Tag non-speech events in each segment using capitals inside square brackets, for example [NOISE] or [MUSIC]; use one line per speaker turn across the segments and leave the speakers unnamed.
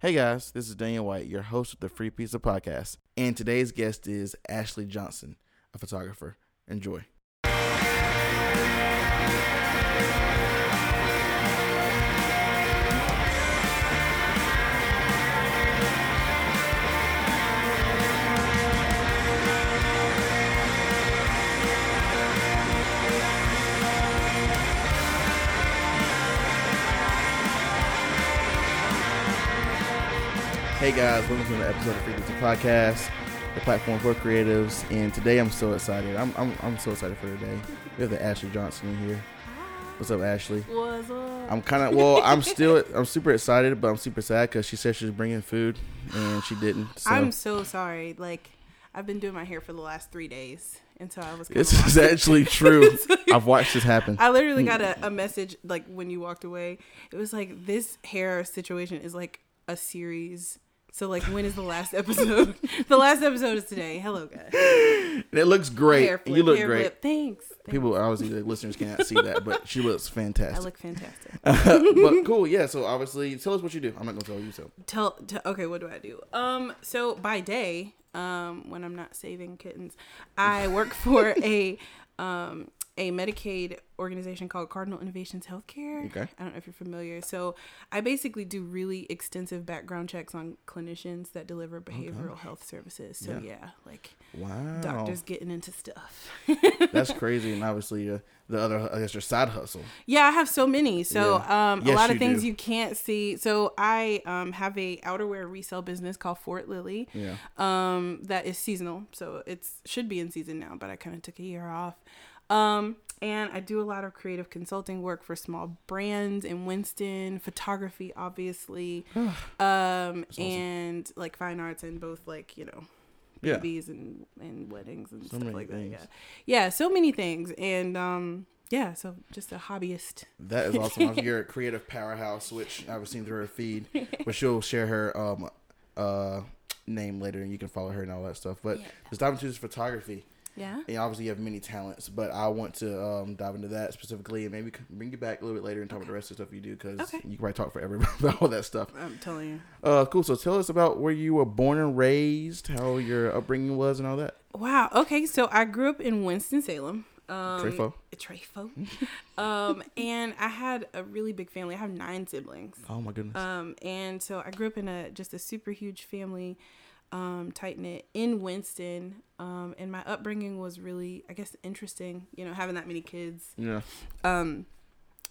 Hey guys, this is Daniel White, your host of the Free Pizza Podcast, and today's guest is Ashley Johnson, a photographer. Enjoy. Hey guys, welcome to another episode of Free Pizza Podcast, the platform for creatives. And today I'm so excited. I'm, I'm, I'm so excited for today. We have the Ashley Johnson in here. What's up, Ashley?
What's up?
I'm kind of well. I'm still. I'm super excited, but I'm super sad because she said she was bringing food and she didn't. So
I'm so sorry. Like, I've been doing my hair for the last three days, until I was.
this is actually [LAUGHS] true. I've watched this happen.
I literally got a, hmm. a message like when you walked away. It was like this hair situation is like a series. So like, when is the last episode? [LAUGHS] the last episode is today. Hello, guys.
And it looks great.
Hair flip,
you look
hair
great.
flip. Thanks. Thanks.
People, obviously, the listeners can't see that, but she looks fantastic. [LAUGHS]
I look fantastic. [LAUGHS]
but cool, yeah. So obviously, tell us what you do. I'm not gonna tell you. So
tell, tell okay what do i do um so by day um when i'm not saving kittens i work for a um a medicaid organization called cardinal innovations healthcare
Okay.
i don't know if you're familiar so i basically do really extensive background checks on clinicians that deliver behavioral health services so
Yeah.
yeah, like
wow,
doctors getting into stuff
that's [LAUGHS] crazy. And obviously, uh, the other, I guess, your side hustle.
Yeah, I have so many. So
Yeah.
um,
Yes,
a lot of
you
things
do.
you can't see. So I um, have a outerwear resale business called Fort Lily.
Yeah.
Um, that is seasonal. So it's should be in season now, but I kind of took a year off. Um, and I do a lot of creative consulting work for small brands in Winston, photography, obviously, [SIGHS] um, and like fine arts and both like you know
Yeah.
babies and, and weddings and
So
stuff like
things.
that. Yeah, yeah, so many things, and um, yeah, so just a hobbyist.
That is awesome. [LAUGHS] You're a creative powerhouse, which I've seen through her feed, but she'll share her um uh name later, and you can follow her and all that stuff. But
Yeah.
just dive into this photography.
Yeah.
And obviously, you have many talents, but I want to um, dive into that specifically, and maybe bring you back a little bit later and talk about the rest of the stuff you do, because
Okay.
you can probably talk forever [LAUGHS] about all that stuff.
I'm telling you.
Uh, cool. So tell us about where you were born and raised, how your upbringing was, and all that.
Wow. Okay, so I grew up in Winston Salem. Um,
Trefo.
Trefo. [LAUGHS] um, and I had a really big family. I have nine siblings.
Oh my goodness.
Um, and so I grew up in a just a super huge family, um, tight knit in Winston. Um, and my upbringing was really, I guess, interesting. You know, having that many kids.
yeah.
um,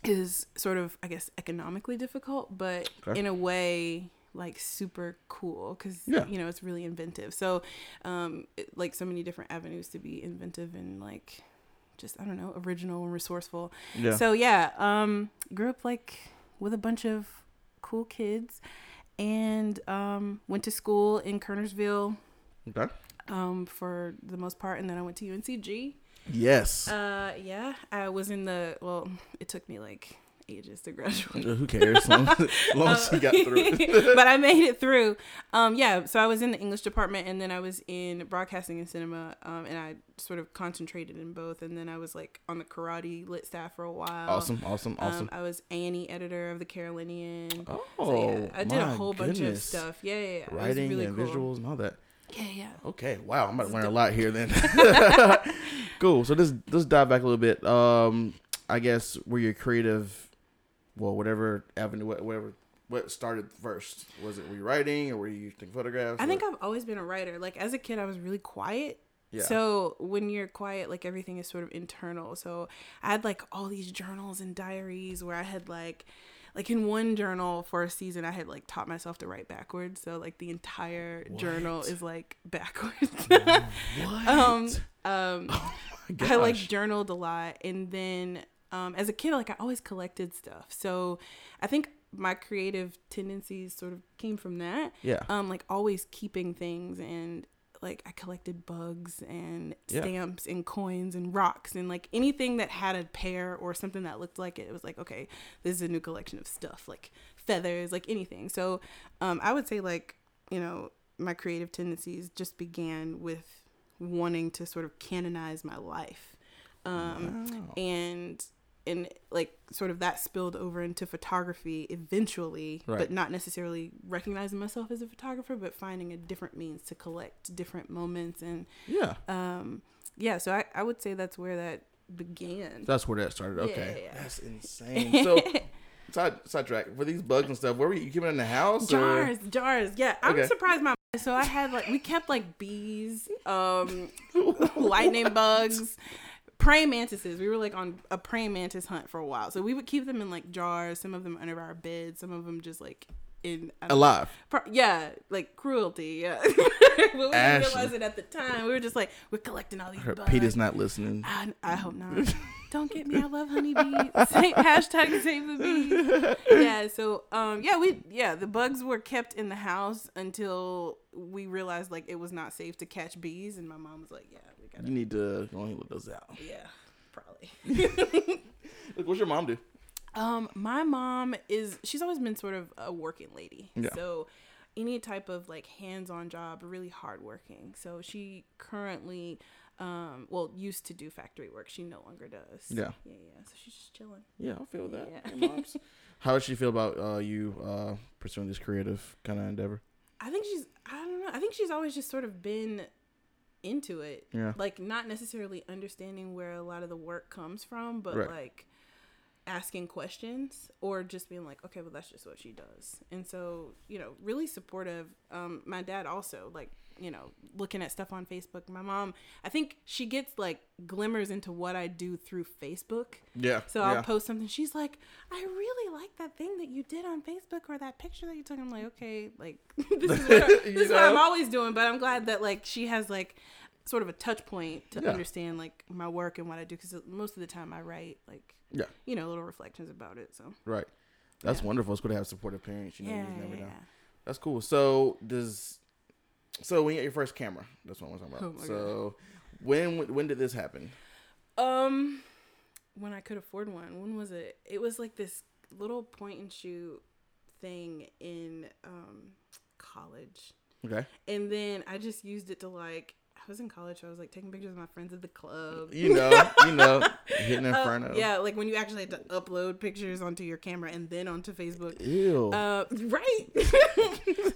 is sort of I guess economically difficult, but
Okay.
in a way like super cool because
Yeah.
you know it's really inventive. So um, it- like so many different avenues to be inventive and like just I don't know original and resourceful.
Yeah.
So yeah, um, grew up like with a bunch of cool kids and um, went to school in Kernersville
okay.
um, for the most part, and then I went to UNCG.
Yes.
Uh, yeah, I was in the. Well, it took me like ages to graduate.
Who cares? As long as, long as you got through [LAUGHS]
but I made it through. Um, yeah, so I was in the English department, and then I was in broadcasting and cinema, um, and I sort of concentrated in both. And then I was like on the Coraddi lit staff for a while.
awesome. Awesome. Awesome.
Um, I was Annie editor of the Carolinian.
oh,
So, yeah, I did a whole bunch of stuff. Yeah, yeah, yeah.
Writing
really
and
cool.
visuals and all that.
Yeah, yeah.
Okay, wow, I'm about to learn a lot here then. [LAUGHS] [LAUGHS] cool. So let's let's dive back a little bit. Um, I guess were your creative, well, whatever avenue, whatever, what started first? Was it were you writing or were you taking photographs?
I think
or-
I've always been a writer. Like as a kid, I was really quiet.
Yeah.
So when you're quiet, like everything is sort of internal. So I had like all these journals and diaries where I had like, like in one journal for a season, I had like taught myself to write backwards. So like the entire journal is like [LAUGHS] backwards.
what? [LAUGHS]
um, um, [LAUGHS]
My
I like journaled a lot, and then um, as a kid, like I always collected stuff. So I think my creative tendencies sort of came from that.
Yeah.
Um, like always keeping things and like I collected bugs and
Yeah.
stamps and coins and rocks and like anything that had a pair or something that looked like it. It was like okay, this is a new collection of stuff like feathers, like anything. So um, I would say like you know my creative tendencies just began with wanting to sort of canonize my life um,
Wow.
and and like sort of that spilled over into photography eventually,
Right.
but not necessarily recognizing myself as a photographer, but finding a different means to collect different moments and
Yeah.
um yeah, so I, I would say that's where that began.
That's where that started. Okay.
Yeah.
That's insane. [LAUGHS] So side sidetrack for these bugs and stuff. Where were you, you keeping in the house? or-
jars, jars. Yeah, I'm
Okay.
surprised my so I had like we kept like bees, um [LAUGHS] lightning bugs, praying mantises. We were like on a praying mantis hunt for a while. So we would keep them in like jars, some of them under our bed, some of them just like in know,
Alive.
Pro- yeah, like cruelty. Yeah, [LAUGHS] but we didn't realize it at the time. We were just like, we're collecting all these bugs.
Peter's not listening.
I, I hope not. [LAUGHS] Don't get me. I love honeybees. [LAUGHS] Say, hashtag save the bees. Yeah. So um yeah we yeah the bugs were kept in the house until we realized like it was not safe to catch bees and my mom was like yeah we gotta
You need to go and let those out.
yeah probably. [LAUGHS] [LAUGHS]
Look, what's your mom do?
Um, my mom is she's always been sort of a working lady.
Yeah.
So any type of like hands-on job, really hardworking. So she currently um well used to do factory work. She no longer does.
Yeah.
Yeah, yeah. So she's just chilling.
Yeah, I feel that.
Yeah.
Hey. [LAUGHS] How does she feel about uh, you uh, pursuing this creative kind of endeavor?
I think she's I don't know. I think she's always just sort of been into it.
Yeah.
Like not necessarily understanding where a lot of the work comes from, but
Right.
like asking questions or just being like, okay, well that's just what she does. And so, you know, really supportive. Um my dad also like, you know, looking at stuff on Facebook. My mom, I think she gets like glimmers into what I do through Facebook.
Yeah.
So I'll post something. She's like, I really like that thing that you did on Facebook or that picture that you took. I'm like, okay, like [LAUGHS] this is what, [LAUGHS] I, this is what I'm always doing. But I'm glad that like she has like sort of a touch point to
Yeah.
understand like my work and what I do because most of the time I write like
Yeah.
you know little reflections about it. So
Right. That's
Yeah.
wonderful. It's good to have supportive parents. You know,
yeah,
you never
yeah,
know.
yeah.
That's cool. So does so when you got your first camera? That's what I'm talking about.
Oh
so when when did this happen?
Um, when I could afford one, when was it? It was like this little point and shoot thing in um college.
Okay.
And then I just used it to like I was in college, so I was like taking pictures of my friends at the club.
You know, you know, [LAUGHS] hitting
Uh,
inferno.
yeah, like when you actually had to upload pictures onto your camera and then onto Facebook.
Ew.
Uh, right.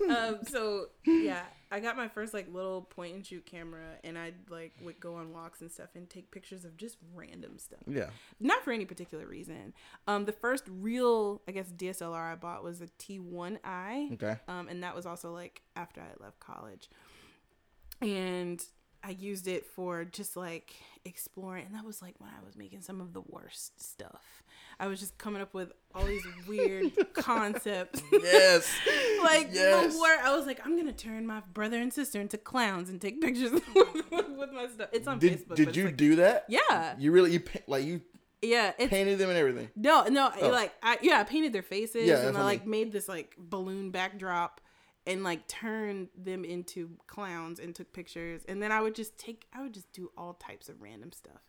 [LAUGHS] um, so yeah, I got my first like little point and shoot camera, and I like would go on walks and stuff and take pictures of just random stuff
yeah.
not for any particular reason. Um, the first real, I guess, DSLR I bought was a T1i,
Okay.
um, and that was also like after I left college, and I used it for just like exploring, and that was like when I was making some of the worst stuff. I was just coming up with all these weird [LAUGHS] concepts.
Yes. [LAUGHS]
like
Yes.
the word, I was like, I'm gonna turn my brother and sister into clowns and take pictures [LAUGHS] with my stuff. It's on
Did
Facebook.
did you
like-
do that?
Yeah,
You really you like you
yeah. It's
painted them and everything.
no, no,
Oh.
like I yeah, I painted their faces
Yeah,
and I like made this like balloon backdrop and like turned them into clowns and took pictures and then I would just take I would just do all types of random stuff.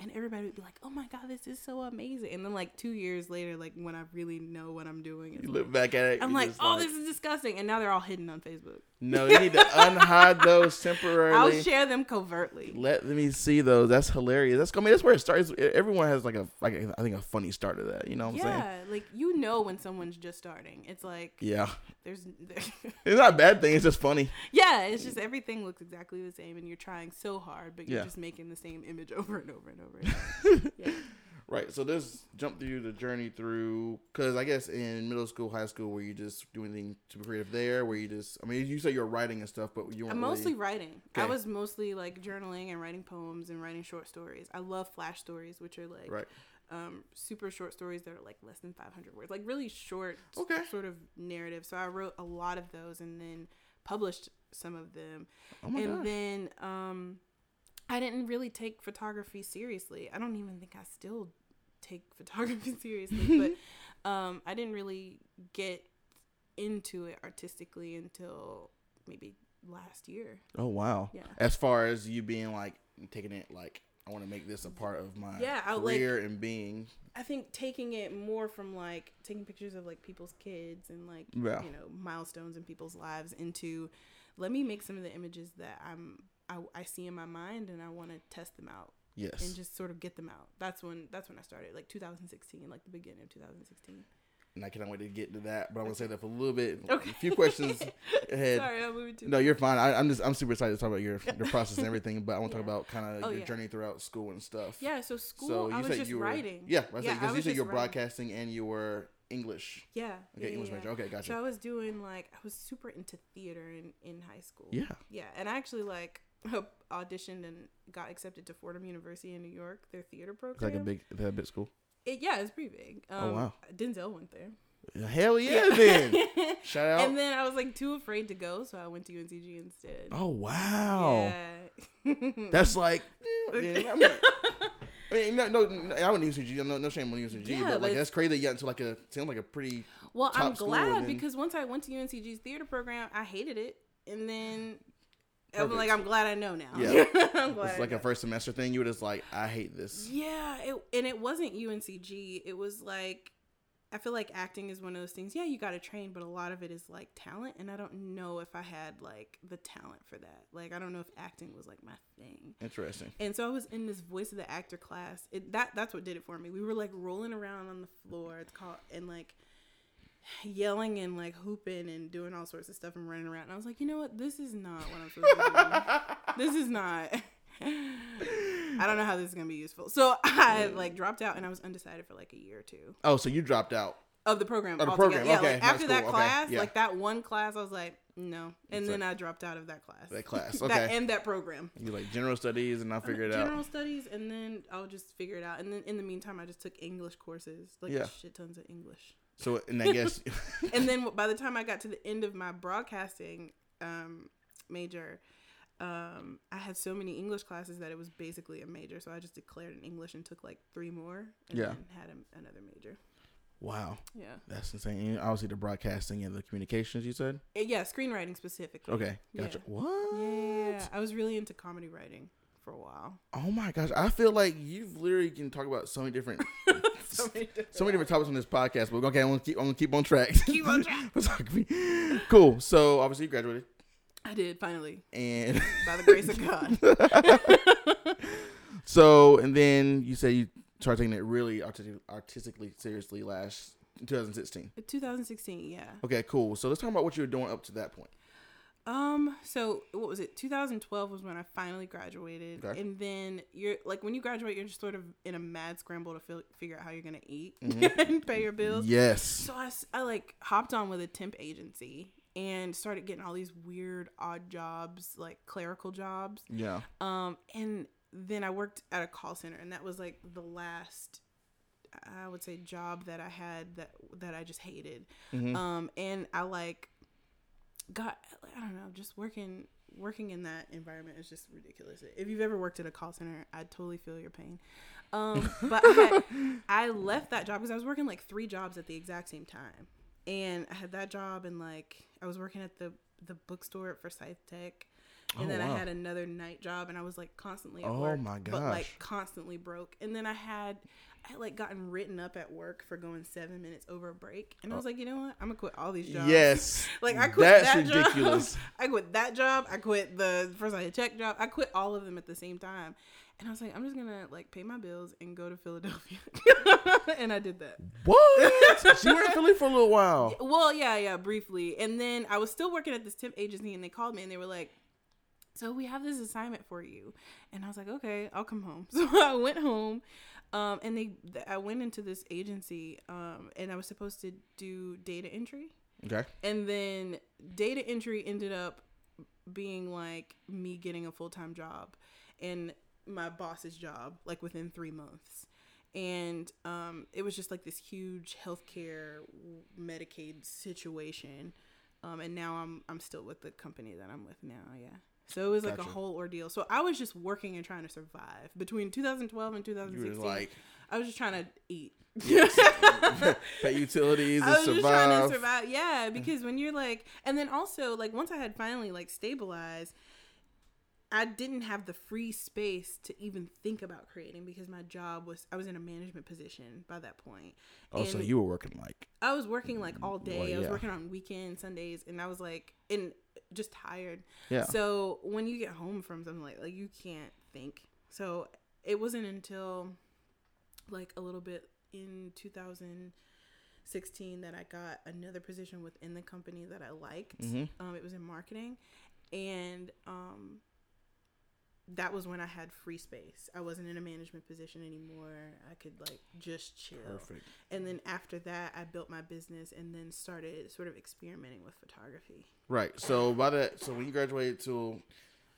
And everybody would be like, "Oh my god, this is so amazing." And then like 2 years later like when I really know what I'm doing,
You look back at it.
I'm like, "Oh, this is disgusting." And now they're all hidden on Facebook.
No, you need to unhide those [LAUGHS] temporarily.
I'll share them covertly.
Let me see those. That's hilarious. That's I mean that's where it starts. Everyone has like a like a, I think a funny start to that. You know what I'm saying?
Yeah, like you know when someone's just starting. It's like
Yeah.
there's [LAUGHS]
It's not a bad thing. It's just funny.
Yeah, it's just everything looks exactly the same, and you're trying so hard, but you're
Yeah.
just making the same image over and over and over. [LAUGHS] Again. yeah.
Right. So this jump through the journey through because I guess in middle school, high school, were you just doing anything super creative there? Where you just I mean you say you're writing and stuff, but you weren't
I'm mostly
really,
writing. I was mostly like journaling and writing poems and writing short stories. I love flash stories, which are like
right.
um, super short stories that are like less than 500 words, like really short,
Okay.
sort of narrative. So I wrote a lot of those and then published some of them.
Oh my
and
gosh.
then um, I didn't really take photography seriously. I don't even think I still take [LAUGHS] photography seriously, but [LAUGHS] um, I didn't really get into it artistically until maybe last year.
oh wow.
Yeah.
As far as you being like taking it like I want to make this a part of my
Yeah, I like-
career and being
I think taking it more from like taking pictures of like people's kids and like
Yeah.
you know milestones in people's lives into let me make some of the images that I'm I, I see in my mind and I want to test them out
Yes.
and just sort of get them out. That's when that's when I started, like 2016, like the beginning of 2016.
and I cannot wait to get to that. But I'm gonna say that for a little bit.
Okay. [LAUGHS]
A few questions [LAUGHS] ahead.
Sorry, I'm moving too.
No, you're fine. I, I'm just I'm super excited to talk about your your [LAUGHS] process and everything. But I want to
Yeah.
talk about kind of
Oh,
your
yeah.
journey throughout school and stuff.
Yeah, so school,
So you
I was
said
just
you were
writing.
Yeah,
Yeah,
because you said you were broadcasting and you were English.
Yeah.
Okay,
yeah,
English
yeah.
major. Okay, gotcha.
So I was doing like I was super into theater in in high school.
Yeah.
Yeah, and I actually like auditioned and got accepted to Fordham University in New York, their theater program.
It's like a big, that a big school.
It, yeah, it's pretty big. Um,
Oh, wow.
Denzel went there.
Hell yeah, then. [LAUGHS] Shout out.
And then I was like too afraid to go, so I went to UNCG instead.
oh wow,
Yeah.
that's like. [LAUGHS] Yeah, I mean, I mean, no, no, no, I wouldn't use UCG. No, no shame on UCG,
Yeah,
but
but
like that's crazy. that You got into like a sounds like a pretty.
well, I'm glad
then-
because once I went to UNCG's theater program, I hated it, and then I'm like, I'm glad I know now.
Yeah. [LAUGHS]
I'm glad.
It's like a first semester thing. You were just like, I hate this.
Yeah, it, and it wasn't UNCG. It was like I feel like acting is one of those things. Yeah, you got to train, but a lot of it is like talent, and I don't know if I had like the talent for that. Like I don't know if acting was like my thing.
Interesting.
And so I was in this voice of the actor class. It, that that's what did it for me. We were like rolling around on the floor. It's called and like yelling and like hooping and doing all sorts of stuff and running around. And I was like, you know what? This is not what I'm supposed to be doing. [LAUGHS] this is not. [LAUGHS] I don't know how this is gonna be useful. So I like dropped out and I was undecided for like a year or two
Oh, so you dropped out.
of the program.
Of the
altogether.
program,
Yeah,
okay,
like after that
school, okay,
class,
yeah.
like that one class, I was like, no, and then I dropped out of that class.
That class, [LAUGHS]
that
okay.
and that program.
You like general studies, and I'll uh, figure it
General
out.
General studies, and then I'll just figure it out. And then in the meantime, I just took English courses, like
Yeah.
shit tons of English.
So, and I [LAUGHS] guess,
and then by the time I got to the end of my broadcasting um, major, um, I had so many English classes that it was basically a major. So I just declared in English and took like three more, and
Yeah.
then had a, another major.
wow,
Yeah,
that's insane. And obviously, the broadcasting and the communications. You said.
Uh, yeah, screenwriting specifically.
Okay,
Yeah.
gotcha. What?
Yeah, I was really into comedy writing for a while.
Oh my gosh, I feel like you've literally can talk about so many different, [LAUGHS] [LAUGHS]
So many different-
so many different topics on this podcast. But okay, I'm gonna keep, I'm gonna keep on track.
Keep on [LAUGHS] track.
track. cool. So obviously, you graduated,
I did finally,
and
by the grace of God.
so and then you say you started taking it really artistic, artistically seriously last 2016.
2016, yeah.
Okay, cool. So let's talk about what you were doing up to that point.
Um, so what was it? 2012 was when I finally graduated,
Okay.
and then you're like when you graduate, you're just sort of in a mad scramble to fil- figure out how you're gonna eat [LAUGHS]
Mm-hmm.
and pay your bills.
Yes.
So I, I like hopped on with a temp agency and started getting all these weird odd jobs, like clerical jobs.
Yeah.
Um, and then I worked at a call center, and that was like the last, I would say, job that I had that that I just hated.
Mm-hmm.
Um, and I like got I don't know, just working working in that environment is just ridiculous. If you've ever worked at a call center, I totally feel your pain. Um, [LAUGHS] but I, I left that job because I was working like three jobs at the exact same time, and I had that job and like I was working at the the bookstore at Forsyth Tech. And
Oh,
then
wow.
I had another night job, and I was like constantly at
Oh,
work,
my
but like constantly broke. And then I had, I had like gotten written up at work for going seven minutes over a break, and I was oh. like, you know what, I'm gonna quit all these jobs.
Yes. [LAUGHS]
Like I quit
That's
that
ridiculous.
job. [LAUGHS] I quit that job. I quit the first I had check job. I quit all of them at the same time. And I was like, I'm just gonna like pay my bills and go to Philadelphia. [LAUGHS] and I did that.
What? you were in Philly for a little while.
Well, yeah, yeah, briefly. And then I was still working at this temp agency and they called me and they were like, So we have this assignment for you. And I was like, Okay, I'll come home. [LAUGHS] So I went home. Um, and they, I went into this agency, um, and I was supposed to do data entry.
Okay.
And then data entry ended up being like me getting a full time job and my boss's job, like within three months. And um, it was just like this huge healthcare Medicaid situation. Um, and now I'm I'm still with the company that I'm with now. Yeah. So it was like
Gotcha.
a whole ordeal. So I was just working and trying to survive between 2012 and
You were
2016.
like
I was just trying to eat. [LAUGHS] [LAUGHS]
pay utilities and
I was just trying to survive. Yeah, because when you're like, and then also like once I had finally like stabilized, I didn't have the free space to even think about creating because my job was I was in a management position by that point.
Oh, so you were working like
I was working like all day.
Well,
I was working on weekends, Sundays, and I was like, and just tired.
Yeah.
So when you get home from something like like you can't think. So it wasn't until like a little bit in 2016 that I got another position within the company that I liked.
Mhm.
Um, it was in marketing, and um, that was when I had free space. I wasn't in a management position anymore. I could like just chill.
Perfect.
And then after that, I built my business and then started sort of experimenting with photography.
Right. So by that, so when you graduated to,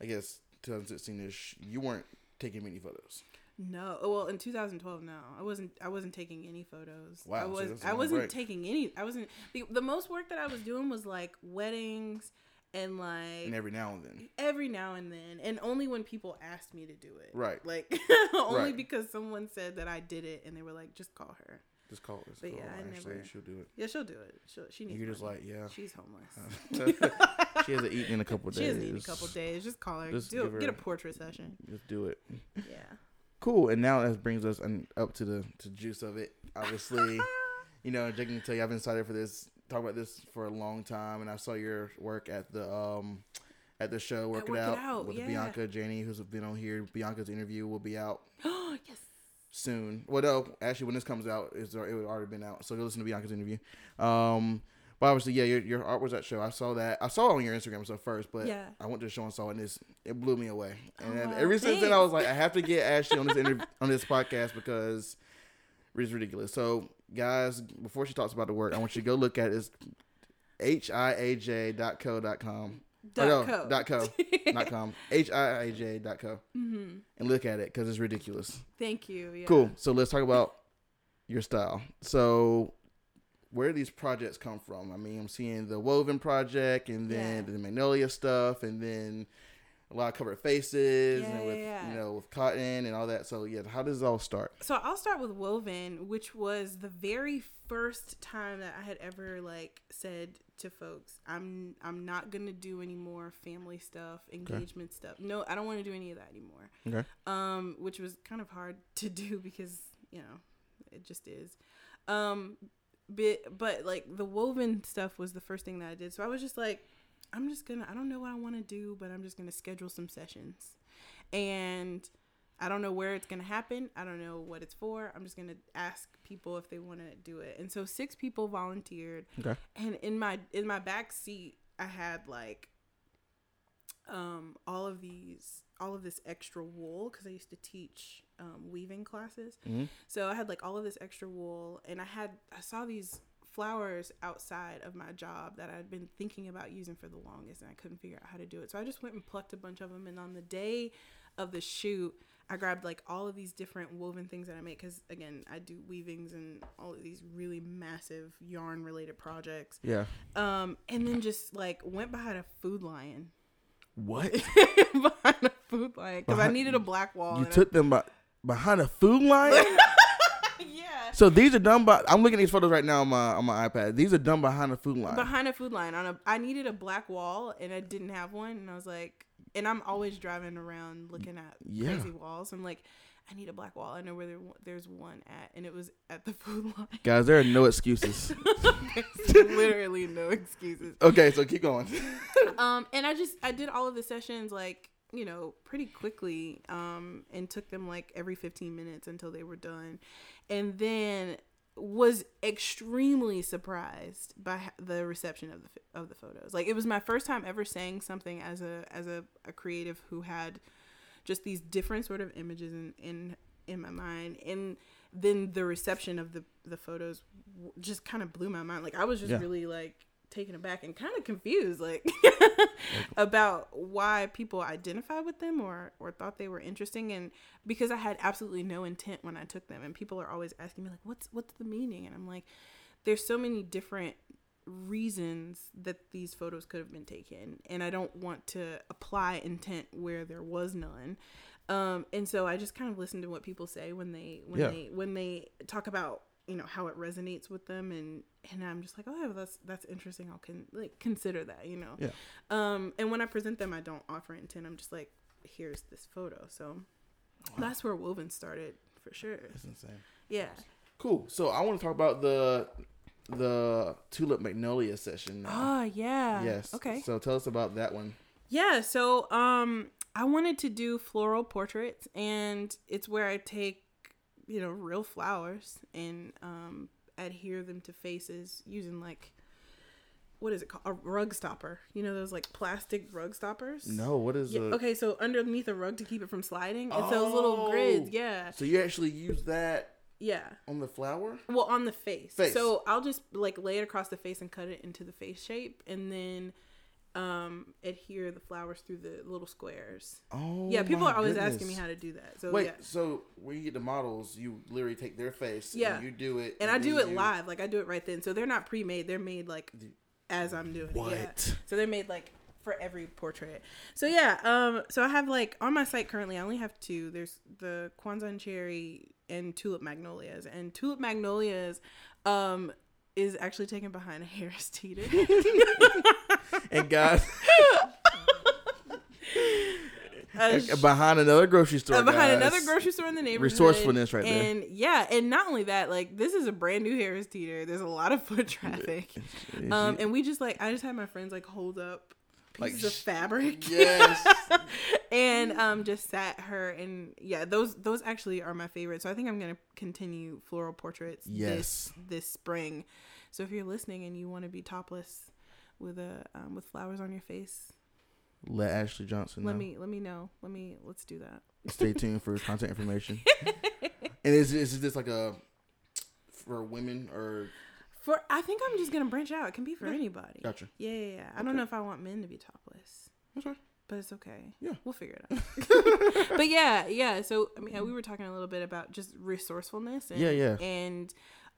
I guess 2016 ish, you weren't taking many photos.
No, well, in 2012, no, I wasn't. I wasn't taking any photos.
Wow,
I was.
a
I wasn't
break.
taking any. I wasn't. The, the most work that I was doing was like weddings and like
And every now and then.
every now and then, and only when people asked me to do it.
Right.
Like [LAUGHS] only
Right.
because someone said that I did it, and they were like, "Just call her."
Just call her.
But
call
yeah,
her.
I
Actually,
never-
she'll do it.
Yeah, she'll do it. She'll, she needs.
You're just
money.
like, yeah.
she's homeless.
Uh, [LAUGHS] [LAUGHS] she hasn't eaten in a couple of
She
days.
hasn't eaten a couple days. Just call her.
Just
Do,
her-
get a portrait session.
Just do it.
Yeah.
Cool. And now that brings us up to the to juice of it. Obviously, you know, Jake can tell you I've been excited for this. Talk about this for a long time, and I saw your work at the um at the show. Work, it,
Work It
out
Out,
with
yeah.
Bianca Janie, who's been on here. Bianca's interview will be out
Oh [GASPS] yes.
soon. Well, no, actually, when this comes out, it's, it would already been out. So go listen to Bianca's interview. Um, but obviously, yeah, your, your art was at show. I saw that. I saw it on your Instagram stuff first, but
Yeah.
I went to the show and saw it, and it's, it blew me away. And
Oh,
ever since then, I was like, I have to get [LAUGHS] Ashley on this interview on this podcast because it's ridiculous. So, guys, before she talks about the work, I want you to go look at it. It's hiaj.co.com.
Dot
no,
co.
dot co. [LAUGHS] Not com. H-I-A-J dot co.
Mm-hmm.
And look at it because it's ridiculous.
Thank you. Yeah.
Cool. So let's talk about your style. So where do these projects come from? I mean, I'm seeing the Woven project and then
Yeah.
the Magnolia stuff and then a lot of covered faces
Yeah,
and with
yeah,
you know with cotton and all that. So yeah, how does it all start?
So I'll start with Woven, which was the very first time that I had ever like said to folks, I'm I'm not gonna do any more family stuff, engagement stuff. No, I don't want to do any of that anymore.
Okay.
Um, which was kind of hard [LAUGHS] to do because you know it just is. Um, but but like the woven stuff was the first thing that I did. So I was just like, I'm just gonna. I don't know what I want to do, but I'm just gonna schedule some sessions, and I don't know where it's gonna happen. I don't know what it's for. I'm just gonna ask people if they want to do it. And so six people volunteered,
Okay.
and in my in my back seat, I had like um all of these all of this extra wool because I used to teach um, weaving classes.
Mhm.
So I had like all of this extra wool, and I had I saw these flowers outside of my job that I'd been thinking about using for the longest, and I couldn't figure out how to do it. So I just went and plucked a bunch of them, and on the day of the shoot, I grabbed like all of these different woven things that I make because again, I do weavings and all of these really massive yarn related projects.
Yeah.
Um, and then just like went behind a food lion,
What? [LAUGHS]
behind a food lion because I needed a black wall.
you
and I-
took them by, behind a Food
Lion? [LAUGHS]
so these are done by I'm looking at these photos right now on my on my iPad. These are done behind a Food Lion.
behind a Food Lion on a I needed a black wall and I didn't have one and I was like and I'm always driving around looking at
Yeah.
crazy walls. I'm like I need a black wall. I know where there, there's one at and it was at the [LAUGHS] Food Lion.
Guys, there are no excuses. [LAUGHS]
There's literally no excuses.
okay, so keep going. [LAUGHS]
Um and I just I did all of the sessions like you know pretty quickly um and took them like every 15 minutes until they were done and then was extremely surprised by the reception of the of the photos. Like it was my first time ever saying something as a as a, a creative who had just these different sort of images in in in my mind and then the reception of the the photos just kind of blew my mind. Like I was just
Yeah.
really like taken aback and kind of confused like [LAUGHS] about why people identify with them or or thought they were interesting. And because I had absolutely no intent when I took them and people are always asking me like what's what's the meaning? And I'm like there's so many different reasons that these photos could have been taken and I don't want to apply intent where there was none. Um and so I just kind of listen to what people say when they when
Yeah.
they when they talk about you know how it resonates with them and and I'm just like oh that's that's interesting I'll can like consider that you know
Yeah.
um and when I present them I don't offer intent I'm just like here's this photo so that's where woven started for sure
That's insane.
yeah
Cool. So I want to talk about the the Tulip Magnolia session now.
oh yeah
yes.
okay
So tell us about that one.
Yeah, so um I wanted to do floral portraits, and it's where I take, you know, real flowers and um, adhere them to faces using like, what is it called? A rug stopper. You know those like plastic rug stoppers.
No, what is
Yeah,
a?
okay, so underneath a rug to keep it from sliding, it's those little grids.
Oh.
Yeah,
So you actually use that
yeah.
on the flower?
Well, on the face.
Face.
So I'll just like lay it across the face and cut it into the face shape, and then um adhere the flowers through the little squares.
Oh,
yeah, people
my
are always asking me how to do that. So
Wait,
yeah.
so when you get the models, you literally take their face,
Yeah.
and you do it,
And I do it
you-
live, like I do it right then. So they're not pre-made; they're made like as I'm doing it. Yeah.
What?
So they're made like for every portrait. So yeah, um, so I have like on my site currently, I only have two. There's the Kwanzan cherry and tulip magnolias, and tulip magnolias, um, is actually taken behind a [LAUGHS] Harris Teeter. [LAUGHS]
And guys,
Uh, [LAUGHS]
behind another grocery store,
uh, behind
guys.
another grocery store in the neighborhood.
Resourcefulness right there.
And yeah, and not only that, like this is a brand new Harris Teeter. There's a lot of foot traffic. [LAUGHS] Um, and we just like I just had my friends like hold up
Like,
pieces of fabric.
yes, [LAUGHS]
and um just sat her and yeah, those those actually are my favorite. So I think I'm gonna continue floral portraits
Yes.
this this spring. So if you're listening and you want to be topless with a um, with flowers on your face,
let Ashley Johnson
let
know.
me let me know. Let me let's do that.
Stay tuned for content information. [LAUGHS] and is is this like a for women or
For I think I'm just gonna branch out. It can be for anybody.
gotcha?
Yeah, yeah, yeah. I don't know if I want men to be topless.
Right.
But it's okay.
Yeah.
We'll figure it [LAUGHS] out. [LAUGHS] but yeah, yeah. So I mean we were talking a little bit about just resourcefulness and
Yeah, yeah.
and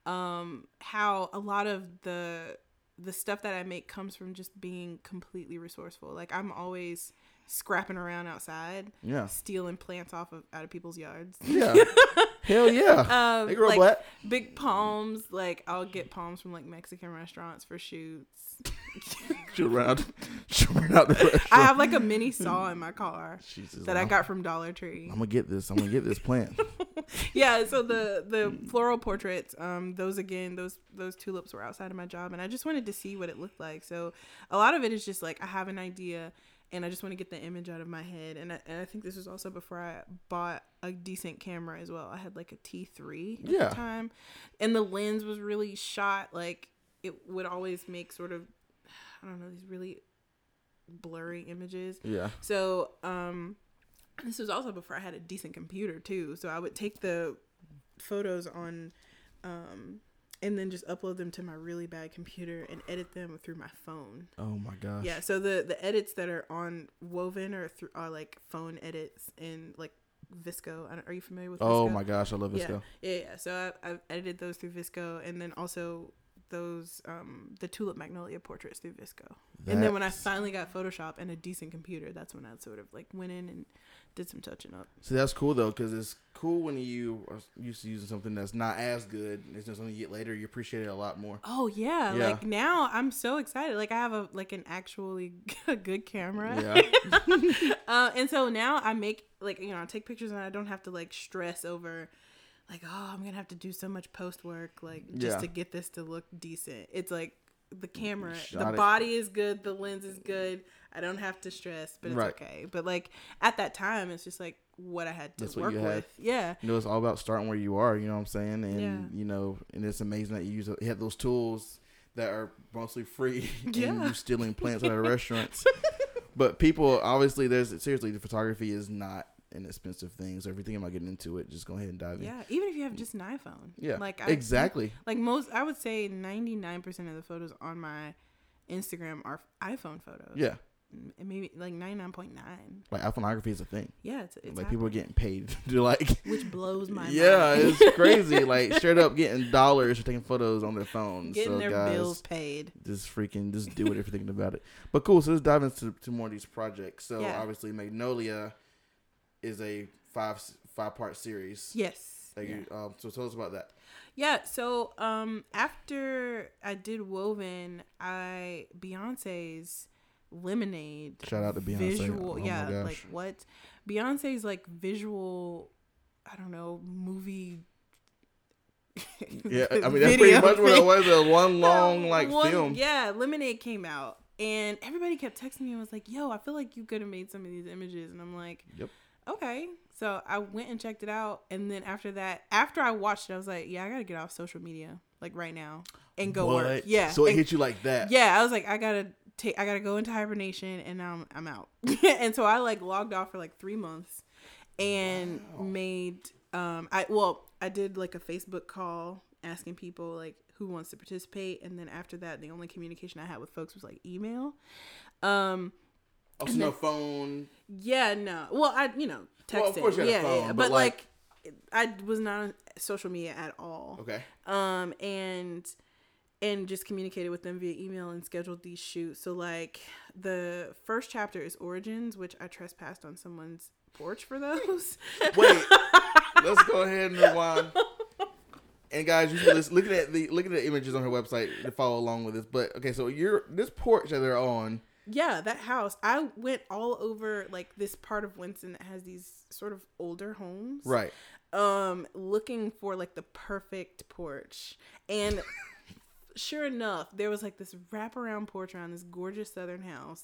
um how a lot of the the stuff that I make comes from just being completely resourceful. Like I'm always scrapping around outside,
Yeah,
stealing plants off of out of people's yards.
yeah. [LAUGHS] Hell yeah.
Um,
they grow
like
black.
big palms, like I'll get palms from like Mexican restaurants for shoots.
She'll run out. She'll run out the restaurant.
I have like a mini saw in my car [LAUGHS]
Jesus,
that I got from Dollar Tree.
I'm gonna get this. I'm gonna get this plant. [LAUGHS] [LAUGHS]
yeah so the the floral portraits um those again those those tulips were outside of my job and i just wanted to see what it looked like so a lot of it is just like i have an idea and i just want to get the image out of my head and I, and I think this was also before i bought a decent camera as well i had like a t3 at
Yeah.
the time and the lens was really shot like it would always make sort of i don't know these really blurry images
Yeah.
so, um, this was also before I had a decent computer too. So I would take the photos on, um, and then just upload them to my really bad computer and edit them through my phone.
Oh my gosh.
Yeah. So the the edits that are on Woven are through are like phone edits and like VSCO. I don't, are you familiar with?
Oh
VSCO?
my gosh, I love VSCO.
yeah, yeah. So I, I've edited those through VSCO, and then also those um the tulip magnolia portraits through VSCO. and then when I finally got Photoshop and a decent computer, that's when I sort of like went in and did some touching up.
See, that's cool though, because it's cool when you are used to using something that's not as good. It's just something you get later. You appreciate it a lot more.
Oh yeah,
Yeah.
like now I'm so excited. Like I have a like an actually [LAUGHS] good camera.
Yeah. [LAUGHS]
uh, and so now I make like you know I take pictures and I don't have to like stress over like oh I'm gonna have to do so much post work like just
Yeah.
to get this to look decent. It's like the camera,
Shot
the
it.
body is good, the lens is good. I don't have to stress, but it's
Right.
okay. But like at that time, it's just like what I had to
That's
work
you had.
with. Yeah.
You know, it's all about starting where you are. You know what I'm saying? And
Yeah.
you know, and it's amazing that you use you have those tools that are mostly free. [LAUGHS] and
Yeah.
you stealing plants out of [LAUGHS] restaurants. but people, obviously, there's seriously, the photography is not an things. thing. So if you're thinking about getting into it, just go ahead and dive in.
Yeah, even if you have just an iPhone.
Yeah,
Like I,
exactly.
Like most, I would say ninety nine percent of the photos on my Instagram are iPhone photos.
Yeah,
maybe like ninety nine point nine.
like iPhoneography is a thing.
Yeah, it's, it's
like people are getting paid [LAUGHS] to like.
which blows my [LAUGHS]
yeah,
mind.
it's crazy. [LAUGHS] like straight up getting dollars for taking photos on their phones.
getting
so
their
guys,
bills paid.
just freaking just do it if you're thinking about it. But cool. So let's dive into to more of these projects. So
Yeah.
obviously, Magnolia is a five five part series.
Yes.
Like,
yeah.
um, so tell us about that.
Yeah, so um after I did Woven, I Beyonce's Lemonade
Shout out to Beyonce.
visual
Oh
yeah, like what? Beyonce's like visual I don't know, movie [LAUGHS]
Yeah, I mean that's pretty much what it was. A one [LAUGHS] long like
One-
film.
Yeah, Lemonade came out and everybody kept texting me and was like, "Yo, I feel like you could have made some of these images," and I'm like,
Yep.
Okay. So I went and checked it out, and then after that, after I watched it, I was like, yeah, I gotta get off social media like right now and go work. Yeah.
So it
And-
hit you like that.
yeah, I was like, I gotta take, I gotta go into hibernation, and now I'm, I'm out. [LAUGHS] and so I like logged off for like three months, and made, um, I well, I did like a Facebook call asking people like who wants to participate, and then after that, the only communication I had with folks was like email. Um,
Oh, so no phone.
Yeah, no. Well, I you know texted.
Well, of course you had a
yeah,
phone,
yeah,
but,
but,
like-
like, I was not on social media at all.
Okay.
Um, and and just communicated with them via email and scheduled these shoots. So like the first chapter is origins, which I trespassed on someone's porch for those. [LAUGHS]
Wait. let's go ahead and rewind. And guys, you should listen, looking at the look at the images on her website to follow along with this. But okay, so you're this porch that they're on.
Yeah, that house. I went all over like this part of Winston that has these sort of older homes.
Right.
um looking for like the perfect porch and [LAUGHS] sure enough there was like this wraparound porch around this gorgeous southern house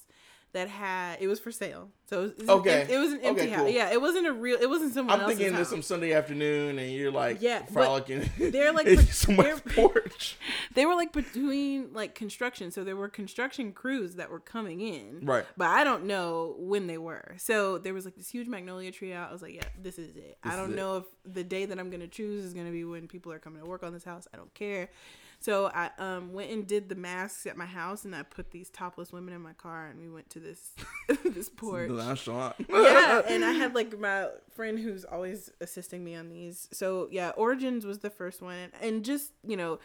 that had it was for sale so it was,
Okay.
it, was an empty
Okay,
house
cool.
yeah it wasn't a real it wasn't someone
I'm thinking it's some Sunday afternoon, and you're like
Yeah,
frolicking.
they're, like, [LAUGHS]
someone's porch. [LAUGHS]
they were like between like construction so there were construction crews that were coming in
Right.
but i don't know when they were so there was like this huge magnolia tree out i was like yeah this is it i don't
is it.
know if the day that i'm gonna choose is gonna be when people are coming to work on this house i don't care so i um went and did the masks at my house and i put these topless women in my car and we went to this [LAUGHS] this porch
Nonchalant. [LAUGHS]
yeah, [LAUGHS] and I had like my friend who's always assisting me on these. So yeah, Origins was the first one, and just you know,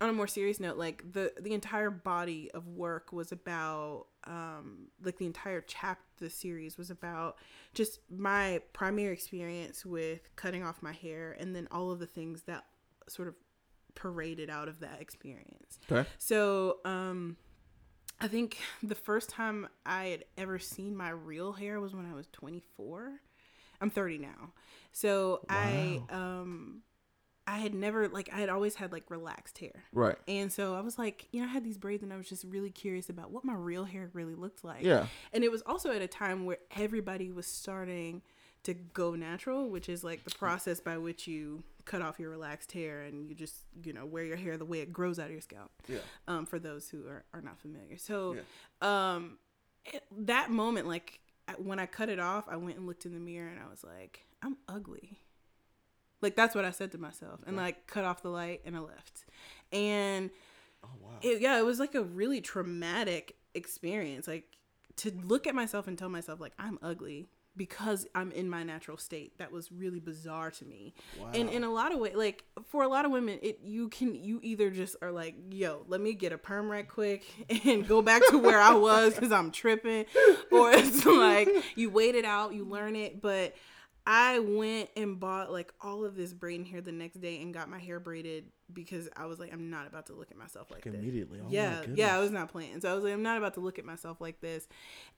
on a more serious note, like the the entire body of work was about, um, like the entire chapter, the series was about just my primary experience with cutting off my hair, and then all of the things that sort of paraded out of that experience.
Okay.
So, um, I think the first time I had ever seen my real hair was when I was 24. I'm 30 now. So I um I had never like I had always had like relaxed hair.
Right.
And so I was like, you know, I had these braids and I was just really curious about what my real hair really looked like.
Yeah.
And it was also at a time where everybody was starting to go natural, which is like the process by which you cut off your relaxed hair and you just, you know, wear your hair the way it grows out of your scalp.
Yeah.
Um, for those who are, are not familiar. So, um, it, that moment, like when I cut it off, I went and looked in the mirror and I was like, I'm ugly. Like that's what I said to myself, and like cut off the light and I left. And
Oh wow.
it, yeah, it was like a really traumatic experience. Like to look at myself and tell myself like I'm ugly because I'm in my natural state. That was really bizarre to me. Wow. And in a lot of ways, like for a lot of women, it you can you either just are like, yo, let me get a perm right quick [LAUGHS] and go back to where I was because I'm tripping, or it's like you wait it out, you learn it, but. I went and bought like all of this braiding hair the next day and got my hair braided because I was like, I'm not about to look at myself like this.
Immediately. Oh
yeah, yeah, I was not playing. So I was like, I'm not about to look at myself like this.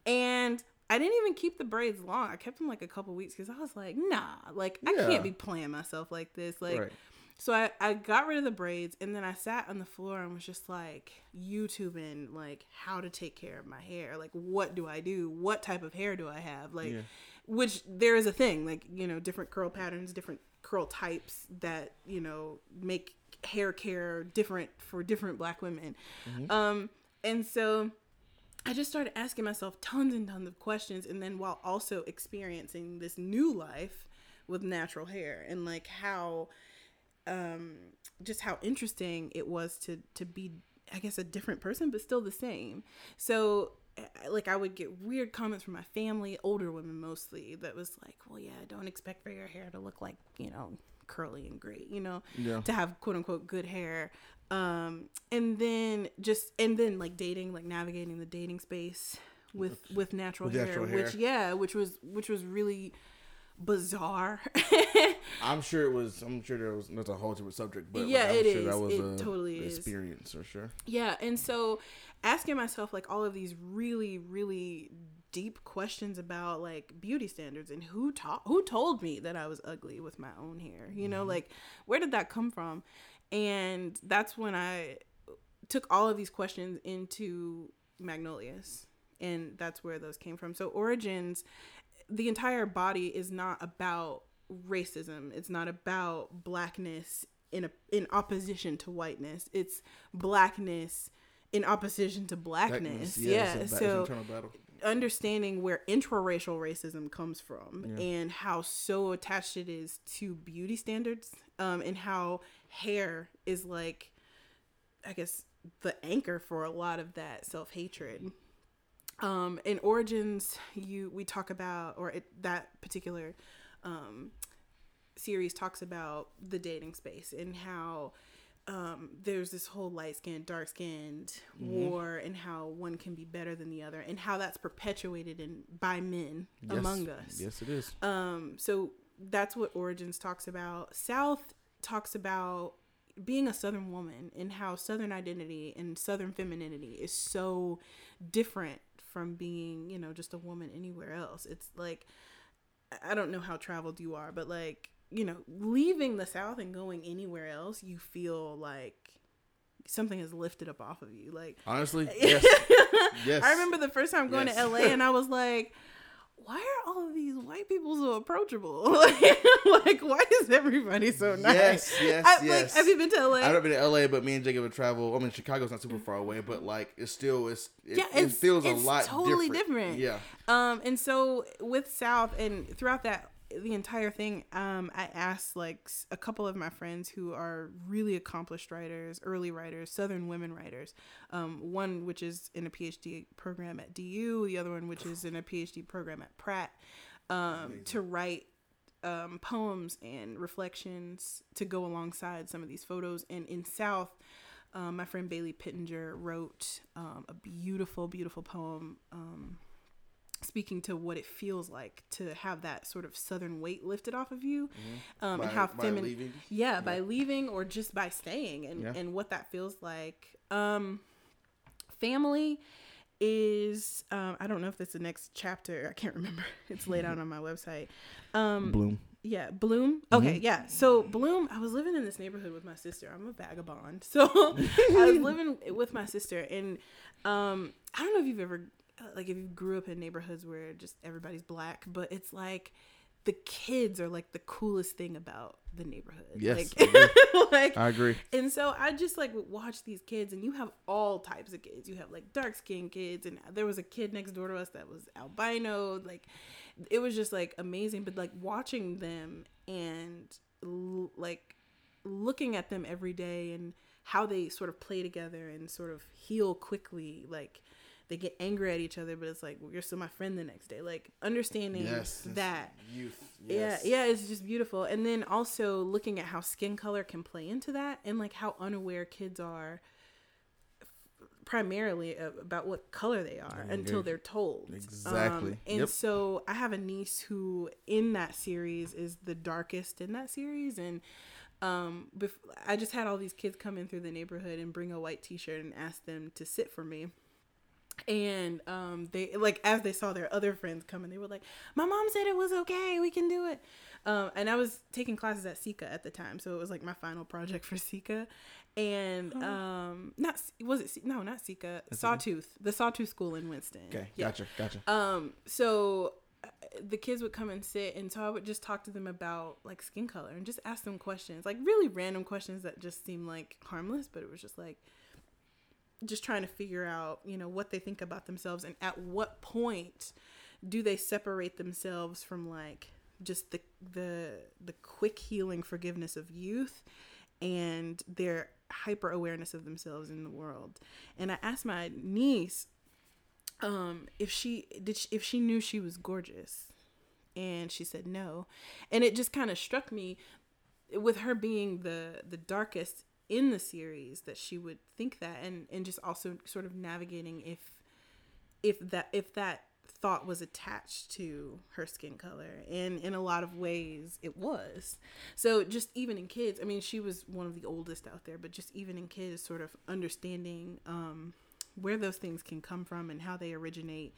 And I didn't even keep the braids long. I kept them like a couple weeks because I was like, nah, like I can't be playing myself like this. Like,
Right.
so I, I got rid of the braids and then I sat on the floor and was just like YouTubing like how to take care of my hair. Like what do I do? What type of hair do I have? Like
Yeah.
which there is a thing, like, you know, different curl patterns, different curl types that, you know, make hair care different for different black women. Um and so I just started asking myself tons and tons of questions and then while also experiencing this new life with natural hair and like how um just how interesting it was to to be I guess a different person but still the same. So like I would get weird comments from my family, older women mostly, that was like, "Well, yeah, don't expect for your hair to look like, you know, curly and great, you know,
Yeah.
to have quote unquote good hair." Um and then just and then like dating, like navigating the dating space with with natural,
With
hair,
natural
which yeah, which was which was really bizarre. [LAUGHS]
I'm sure it was. I'm sure there was. That's a whole different subject, but
Yeah,
like, I'm
it
sure
is.
that was
It
a
totally is.
experience for sure.
Yeah, and so asking myself like all of these really, really deep questions about like beauty standards and who taught who told me that I was ugly with my own hair. You know, like where did that come from? And that's when I took all of these questions into magnolias, and that's where those came from. So origins, the entire body is not about racism. It's not about blackness in a in opposition to whiteness. It's blackness in opposition to blackness.
Blackness,
Yeah.
it's a ba- it's an
so understanding where intraracial racism comes from
Yeah.
and how so attached it is to beauty standards um, and how hair is like i guess the anchor for a lot of that self-hatred um, in origins you we talk about or it, that particular um, series talks about the dating space and how um, there's this whole light skinned, dark skinned war, and how one can be better than the other, and how that's perpetuated in by men
Yes.
among us.
Yes, it is.
Um, so that's what Origins talks about. South talks about being a Southern woman and how Southern identity and Southern femininity is so different from being, you know, just a woman anywhere else. It's like, I don't know how traveled you are, but like, you know, leaving the South and going anywhere else, you feel like something is lifted up off of you. Like,
Honestly, yes, [LAUGHS] yes.
I remember the first time going
Yes.
to LA and I was [LAUGHS] like, why are all of these white people so approachable? [LAUGHS] like, why is everybody so nice?
Yes, yes,
I,
yes.
Like, have you been to LA?
I haven't been to LA, but me and Jacob have traveled. I mean, Chicago's not super far away, but like it's still it's it,
Yeah,
it feels
it's
a lot
totally
different.
different.
Yeah,
Um, and so with South and throughout that the entire thing, um, I asked like a couple of my friends who are really accomplished writers, early writers, Southern women writers. Um, one which is in a PhD program at DU, the other one which is in a PhD program at Pratt, um, to write um, poems and reflections to go alongside some of these photos. And in South, um, my friend Bailey Pittenger wrote um, a beautiful, beautiful poem um, speaking to what it feels like to have that sort of southern weight lifted off of you um,
By-
and how feminine
leaving?
yeah by leaving or just by staying and,
Yeah.
and what that feels like um family is um i don't know if that's the next chapter i can't remember [LAUGHS] it's laid out on my website um
Bloom.
yeah, Bloom. Okay, yeah. So Bloom, I was living in this neighborhood with my sister. I'm a vagabond, [LAUGHS] so I was [LAUGHS] living with my sister, and um, I don't know if you've ever Uh, like if you grew up in neighborhoods where just everybody's black, but it's like the kids are like the coolest thing about the neighborhood.
Yes,
like, [LAUGHS] like
I agree.
and so I just like would watch these kids, and you have all types of kids. You have like dark skinned kids, and there was a kid next door to us that was albino. Like, it was just like amazing. But like watching them and l- like looking at them every day and how they sort of play together and sort of heal quickly. Like, they get angry at each other, but it's like well, you're still my friend the next day. Like understanding
Yes,
that
youth. Yes.
yeah, yeah, it's just beautiful. And then also looking at how skin color can play into that and like how unaware kids are primarily about what color they are until they're told.
Exactly.
Um, and
Yep.
so I have a niece who in that series is the darkest in that series and um bef- I just had all these kids come in through the neighborhood and bring a white t-shirt and ask them to sit for me and um they like as they saw their other friends coming they were like my mom said it was okay we can do it. Um and i was taking classes at SECCA at the time so it was like my final project for SECCA. And um not was it no not SECCA sawtooth the sawtooth school in winston.
Okay,
Yeah.
gotcha, gotcha.
um, so uh, the kids would come and sit, and so I would just talk to them about like skin color and just ask them questions, like really random questions that just seemed like harmless, but it was just like just trying to figure out, you know, what they think about themselves and at what point do they separate themselves from like just the the the quick healing forgiveness of youth and their hyper awareness of themselves in the world. And I asked my niece um if she did she, if she knew she was gorgeous and she said no and it just kind of struck me with her being the the darkest in the series that she would think that and and just also sort of navigating if if that if that thought was attached to her skin color. And in a lot of ways it was. So just even in kids i mean she was one of the oldest out there but just even in kids sort of understanding um where those things can come from and how they originate.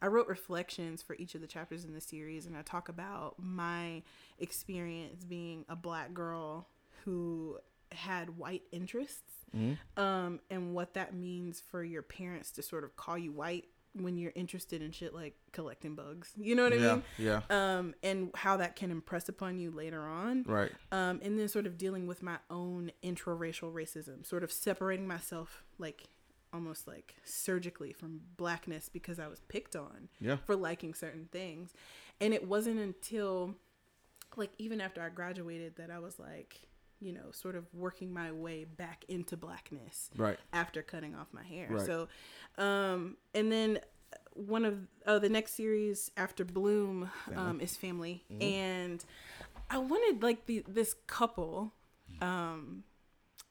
I wrote reflections for each of the chapters in the series, and I talk about my experience being a black girl who had white interests
Mm-hmm.
um, and what that means for your parents to sort of call you white when you're interested in shit like collecting bugs. You know what I
yeah,
mean?
yeah,
Um, and how that can impress upon you later on.
right.
Um, and then sort of dealing with my own intraracial racism, sort of separating myself like almost like surgically from blackness because I was picked on
Yeah,
for liking certain things. And it wasn't until like even after I graduated that I was like, you know, sort of working my way back into blackness
right.
after cutting off my hair.
Right.
So, um, and then one of oh the next series after Bloom um, is Family,
Mm-hmm.
and I wanted like the this couple, um,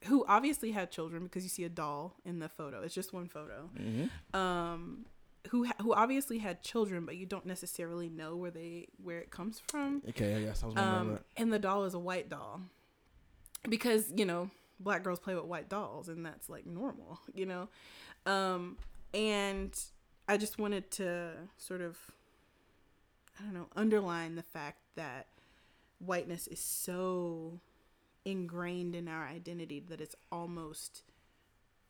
who obviously had children because you see a doll in the photo. It's just one photo.
Mm-hmm.
Um, who ha- who obviously had children, but you don't necessarily know where they where it comes from.
Okay, I guess I was wondering
Um,
that.
and the doll is a white doll because you know black girls play with white dolls and that's like normal you know um and i just wanted to sort of i don't know underline the fact that whiteness is so ingrained in our identity that it's almost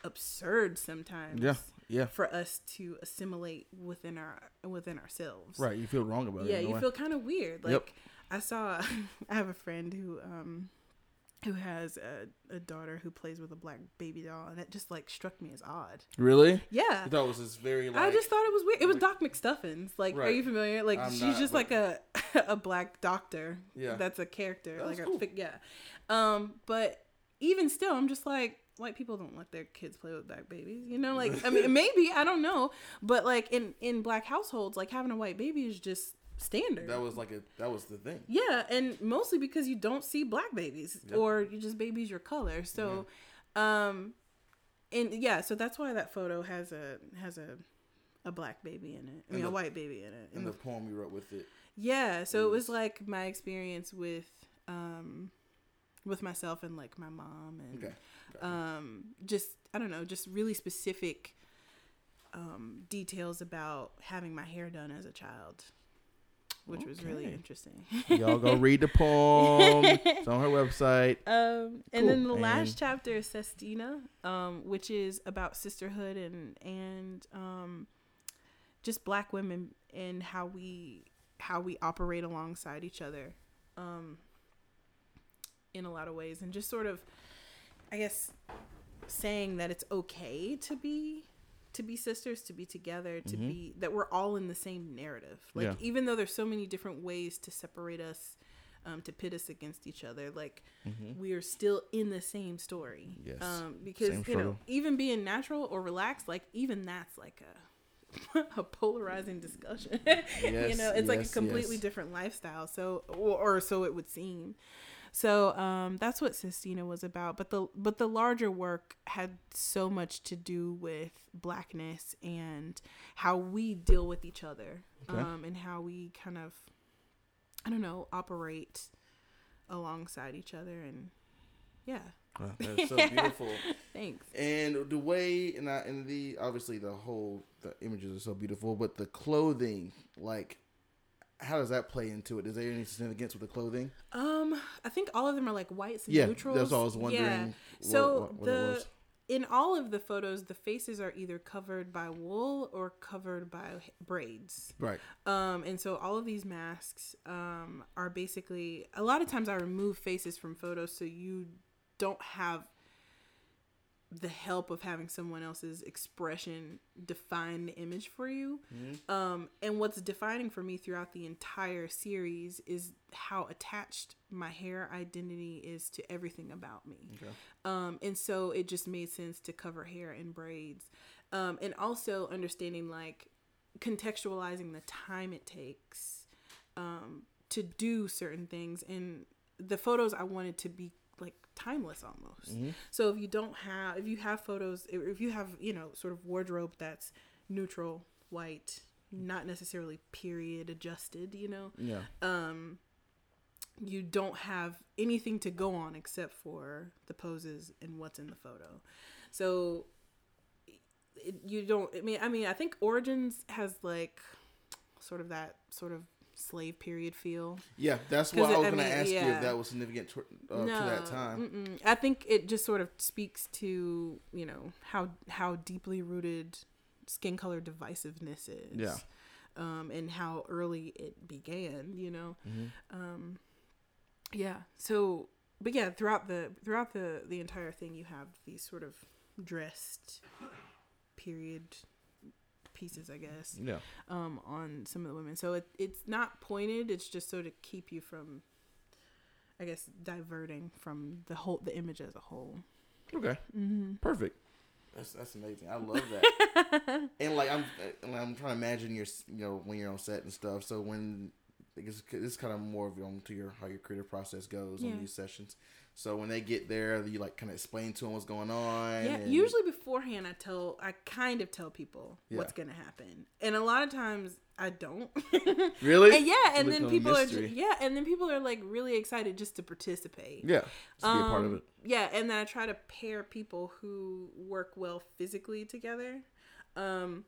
absurd sometimes
Yeah, yeah.
for us to assimilate within our within ourselves
Right, you feel wrong about it.
yeah you
way.
feel kind of weird like
Yep.
i saw [LAUGHS] i have a friend who um who has a, a daughter who plays with a black baby doll and it just like struck me as odd
really.
yeah
That was this very like.
I just thought it was weird. It was Doc McStuffins. Like, are you familiar? Like,
I'm
she's
not,
just like a [LAUGHS] a black doctor.
Yeah.
that's a character.
That's
like,
cool.
a, yeah. Um, but even still, I'm just like, white people don't let their kids play with black babies. You know, like, I mean, [LAUGHS] maybe I don't know, but like in in black households, like having a white baby is just standard.
that was like a that was the thing.
Yeah, and mostly because you don't see black babies
Yep.
or you just babies your color. So um and yeah, so that's why that photo has a has a a black baby in it. I mean
And
a white baby in it.
And the poem you wrote with it.
yeah, so it was
is-
like my experience with um with myself and like my mom and
Okay.
Um just I don't know, just really specific um details about having my hair done as a child. Which was really interesting.
Y'all go read the [LAUGHS] poem. it's on her [LAUGHS] website.
Um, and then the
Cool.
last chapter is Sestina, um, which is about sisterhood and and um, just black women and how we how we operate alongside each other, um, in a lot of ways, and just sort of, I guess, saying that it's okay to be to be sisters, to be together, to
Mhm.
be that we're all in the same narrative. Like
Yeah.
even though there's so many different ways to separate us, um, to pit us against each other, like
Mhm.
we are still in the same story.
Yes.
Um, because
Same
you know, even being natural or relaxed, like even that's like a [LAUGHS] a polarizing discussion. [LAUGHS] you know, it's like a completely
yes.
different lifestyle. So, or, or so it would seem. So um, that's what Sestina was about. But the but the larger work had so much to do with blackness and how we deal with each other,
Okay.
um, and how we kind of, I don't know, operate alongside each other. And yeah,
Wow, that's so [LAUGHS] beautiful.
thanks.
And the way and I, and the obviously the whole the images are so beautiful, but the clothing, like, how does that play into it? Is there any significance with the clothing?
Um, I think all of them are like whites and
Yeah,
neutrals.
that's all I was wondering.
Yeah. So
what- what
the in all of the photos, the faces are either covered by wool or covered by braids.
right,
Um, and so all of these masks um, are basically a lot of times I remove faces from photos so you don't have the help of having someone else's expression define the image for you. Um, and what's defining for me throughout the entire series is how attached my hair identity is to everything about me.
Okay.
Um, and so it just made sense to cover hair in braids. Um, and also understanding like contextualizing the time it takes um, to do certain things. And the photos I wanted to be like timeless almost. So if you don't have, if you have photos, if if you have, you know, sort of wardrobe that's neutral, white, not necessarily period adjusted, you know,
yeah,
um you don't have anything to go on except for the poses and what's in the photo. So it, you don't i mean i mean i think origins has like sort of that sort of slave period feel.
Yeah, that's why I was gonna
mean,
ask you if that was significant to, uh, to that time.
mm-mm. I think it just sort of speaks to you know how how deeply rooted skin color divisiveness is.
Yeah.
Um, and how early it began, you know.
Mhm.
Um, yeah. So, but yeah, throughout the throughout the the entire thing, you have these sort of dressed period pieces, I guess,
Yeah,
um, on some of the women. So it it's not pointed. It's just so to keep you from, I guess, diverting from the whole the image as a whole.
okay,
Mm-hmm.
perfect. That's that's amazing. I love that. [LAUGHS] and like I'm, and I'm trying to imagine your, you know, when you're on set and stuff. So when I guess it's kind of more of on to your how your creative process goes
Yeah.
on these sessions. So when they get there, you like kind of explain to them what's going on.
Yeah,
and-
usually beforehand, I tell, I kind of tell people what's gonna happen, and a lot of times I don't. [LAUGHS]
really.
and yeah, and then people are,
mystery.
ju- yeah, and then people are like really excited just to participate.
Yeah, just be a part of
Um,
it.
Yeah, and then I try to pair people who work well physically together. Um,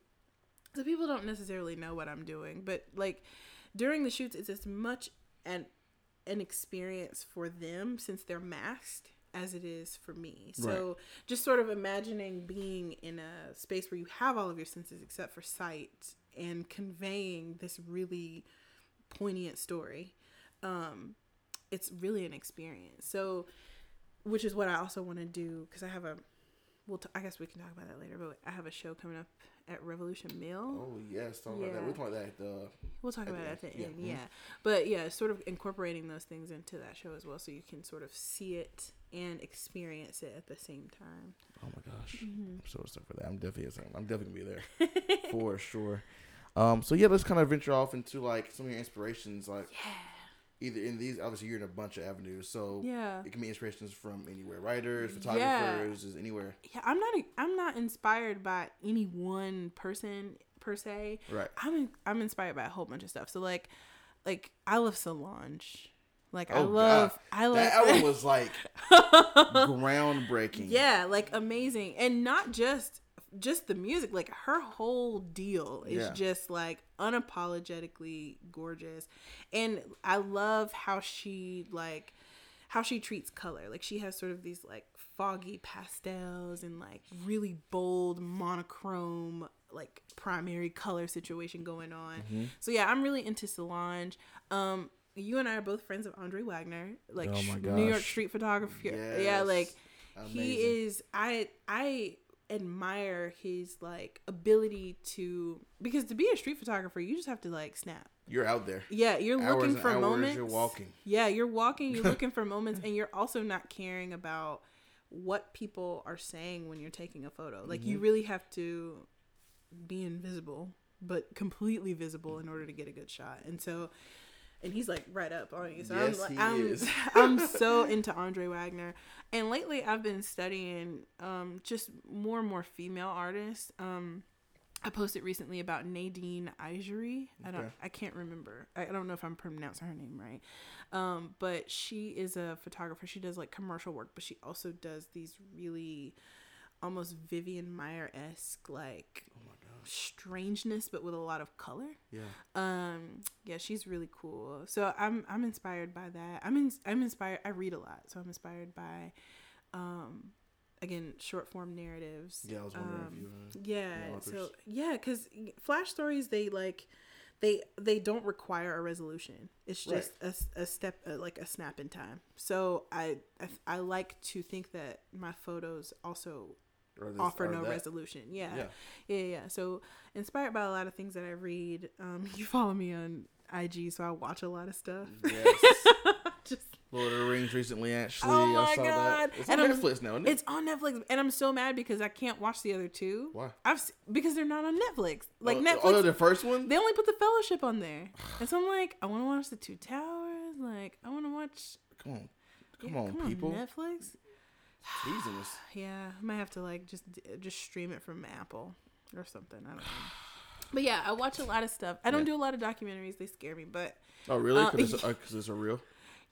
so people don't necessarily know what I'm doing, but like during the shoots, it's as much an an experience for them since they're masked as it is for me. So just sort of imagining being in a space where you have all of your senses except for sight and conveying this really poignant story. Um, it's really an experience. So which is what I also want to do because I have a. Well, t- I guess we can talk about that later. But I have a show coming up at Revolution Mill.
Oh yes, talk about that.
Yeah.
We'll talk about that. At the,
We'll talk about it at the
end. Yeah,
end.
mhm.
Yeah, but yeah, sort of incorporating those things into that show as well, so you can sort of see it and experience it at the same time.
oh my gosh,
Mm-hmm.
I'm so excited for that. I'm definitely I'm definitely gonna be there [LAUGHS] for sure. Um, so yeah, let's kind of venture off into like some of your inspirations. Like either in these, obviously you're in a bunch of avenues, so
Yeah.
it can be inspirations from anywhere, writers,
Yeah.
photographers, is anywhere.
Yeah, I'm not. I'm not inspired by any one person per se.
Right.
I'm I'm inspired by a whole bunch of stuff. So like, like I love Solange. Like I
Oh,
love.
God.
I love.
That album [LAUGHS] was like [LAUGHS] groundbreaking.
yeah, like amazing, and not just just the music. Like her whole deal is
Yeah.
just like unapologetically gorgeous, and I love how she like how she treats color. Like she has sort of these like foggy pastels and like really bold monochrome like primary color situation going on.
Mm-hmm.
So yeah, I'm really into Solange. Um you and I are both friends of Andre Wagner, like
Oh
New York street photography. Yeah,
Yes.
like he is I I admire his like ability to because to be a street photographer, you just have to like snap.
You're out there.
Yeah, you're
Hours
looking for moments.
you're walking.
Yeah, you're walking, you're looking for [LAUGHS] moments, and you're also not caring about what people are saying when you're taking a photo. Like,
Mm-hmm.
you really have to be invisible, but completely visible in order to get a good shot. And so, and he's like right up on you. So
Yes,
I'm like,
he
I'm,
is. [LAUGHS]
I'm so [LAUGHS] into Andre Wagner. And lately I've been studying um, just more and more female artists. Um, I posted recently about Nadine Ijewere. I don't
Okay.
I can't remember. I I don't know if I'm pronouncing her name right. Um, but she is a photographer. She does like commercial work, but she also does these really almost Vivian Maier esque like
Oh.
Strangeness but with a lot of color.
Yeah.
Um, yeah, she's really cool. So I'm I'm inspired by that. I'm in, I'm inspired. I read a lot, so I'm inspired by, um, again, short form narratives.
Yeah, I was wondering
Um,
if you. Uh,
yeah. So yeah, because flash stories they like, they they don't require a resolution. It's
Right.
just a step uh, like a snap in time. So I, I I like to think that my photos also
this-
offer no
that.
resolution. Yeah.
Yeah.
yeah. Yeah, So inspired by a lot of things that I read. Um, [LAUGHS] you follow me on IG, so I watch a lot of stuff.
Yes. [LAUGHS]
Just
Lord of the Rings recently, actually.
Oh
I saw
God.
that. It's
And
on
I'm-
Netflix now, isn't it?
it's on Netflix, and I'm so mad because I can't watch the other two.
Why?
I've because they're not on Netflix. Like
oh,
Netflix,
Oh, the first one?
they only put the Fellowship on there, [SIGHS] and so I'm like, I want to watch the Two Towers. Like I want to watch.
Come on. Come
yeah,
on, people.
Netflix.
Teasing us. [SIGHS]
Yeah, I might have to like just just stream it from Apple or something. I don't know. [SIGHS] But yeah, I watch a lot of stuff. I don't
Yeah.
do a lot of documentaries; they scare me. But
Oh, really?
Uh,
Because it's, [LAUGHS] uh 'cause it's a real?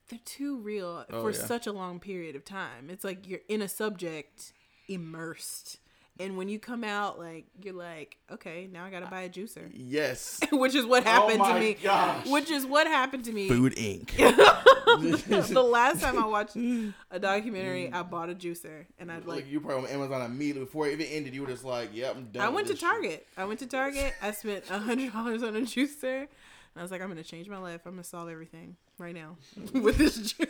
they're too real
Oh,
for
yeah.
such a long period of time. It's like you're in a subject immersed And when you come out, like you're like, okay, now I gotta buy a juicer, [LAUGHS]
Yes. [LAUGHS]
which is what happened
oh
to me.
Gosh.
Which is what happened to me.
Food [LAUGHS] Inc.
the last time I watched a documentary, I bought a juicer, and I'd
like
like.
you probably on Amazon immediately before it even ended. You were just like, "Yep, I'm done."
I went to
this shit.
Target. I went to Target. I spent a hundred dollars on a juicer. And I was like, I'm gonna change my life. I'm gonna solve everything right now with this juice.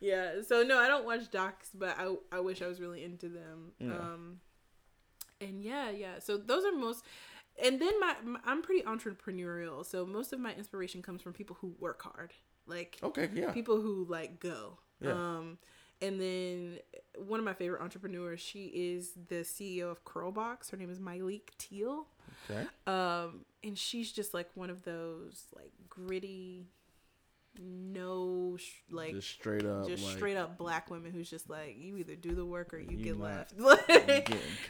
Yeah. So no, I don't watch docs, but I I wish I was really into them.
Yeah.
Um, and yeah, yeah. So those are most. And then my, my I'm pretty entrepreneurial, so most of my inspiration comes from people who work hard, like
Okay, yeah.
people who like go.
Yeah.
Um, and then one of my favorite entrepreneurs, she is the CEO of Curlbox. Her name is Myleik Teele.
Okay.
Um, and she's just like one of those like gritty, no, sh- like
just straight up.
just
like,
straight up black women who's just like you either do the work or you,
You
get left. [LAUGHS]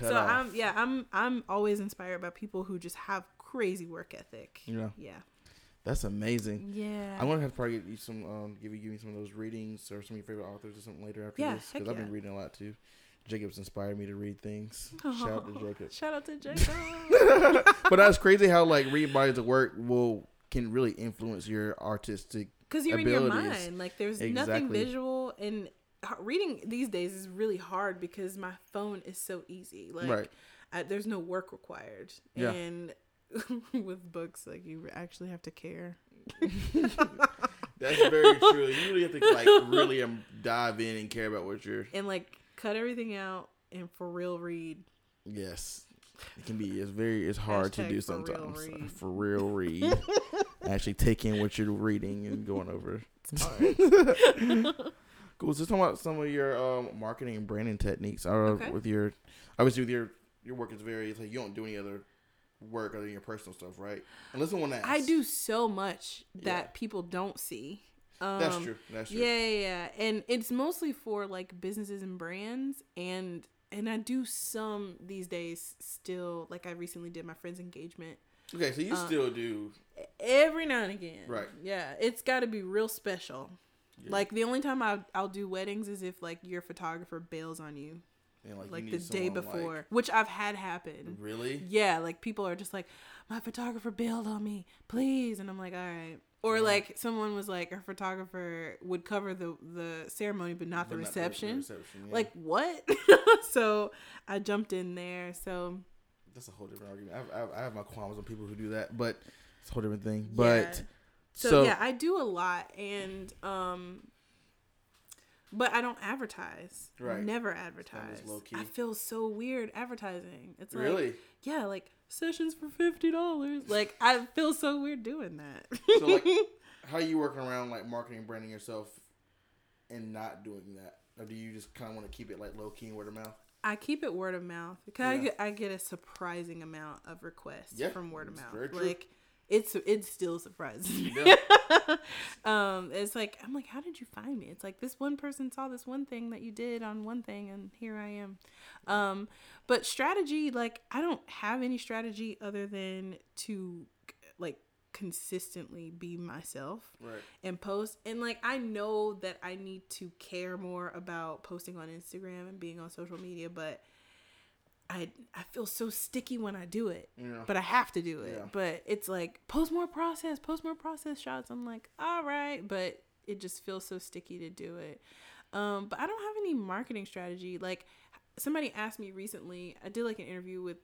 so
off.
I'm yeah I'm I'm always inspired by people who just have crazy work ethic.
Yeah.
Yeah.
That's amazing.
Yeah.
I'm gonna have to probably get you some, um, give you give me some of those readings or some of your favorite authors or something later after
Yeah,
this because I've been reading a lot too. Jacob's inspired me to read things. Shout out to Jacob.
Shout out to [LAUGHS] Jacob.
but that's crazy how like reading bodies of work will can really influence your artistic.
Because you're in your mind. Like there's nothing visual, and reading these days is really hard because my phone is so easy. Like
Right.
I, there's no work required,
Yeah.
and [LAUGHS] with books, like you actually have to care. [LAUGHS]
That's very true. You really have to like really um, dive in and care about what you're.
and like cut everything out and for real read.
Yes, it can be. It's very. It's hard to do
for real
sometimes. [LAUGHS]
read.
For real, read. [LAUGHS] Actually, take in what you're reading and going over. [LAUGHS] Cool. So, talk about some of your um, marketing and branding techniques. Uh,
Okay.
With your, obviously, with your your work is very. It's like you don't do any other work other than your personal stuff, right? Unless someone asks.
I do so much that
Yeah.
people don't see. Um,
That's true. That's true.
Yeah, yeah, yeah, and it's mostly for like businesses and brands, and and I do some these days still. Like I recently did my friend's engagement.
Okay, so you
Uh,
still do.
Every now and again,
Right.
Yeah, it's got to be real special.
Yeah.
Like the only time I I'll do weddings is if like your photographer bails on you,
and, like,
like
need
the day before,
like-
which I've had happen.
really?
Yeah, like people are just like, my photographer bailed on me, please, and I'm like, all right. Or
Yeah.
like someone was like, a photographer would cover the the ceremony but not the
But
reception.
reception, yeah.
Like what? [LAUGHS] so I jumped in there. So
that's a whole different argument. I have, I have, I have my qualms on people who do that, but it's a whole different thing. But
yeah. so,
so,
yeah, I do a lot, and um, but I don't advertise.
Right.
Never advertise. I feel so weird advertising. It's like
really,
yeah, like sessions for fifty dollars. Like I feel so weird doing that.
So, like, [LAUGHS] how you working around like marketing, branding yourself, and not doing that, or do you just kind of want to keep it like low key and word of mouth?
I keep it word of mouth because I get I get a surprising amount of requests
Yeah,
from word of mouth. Like it's it's still surprising.
Yeah. [LAUGHS]
um, it's like I'm like, how did you find me? It's like this one person saw this one thing that you did on one thing, and here I am. Um, but strategy, like I don't have any strategy other than to like consistently be myself
Right.
and post and like I know that I need to care more about posting on Instagram and being on social media but I I feel so sticky when I do it
Yeah.
but I have to do it.
Yeah.
but it's like post more process post more process shots. I'm like all right. But it just feels so sticky to do it. Um but I don't have any marketing strategy. Like somebody asked me recently I did like an interview with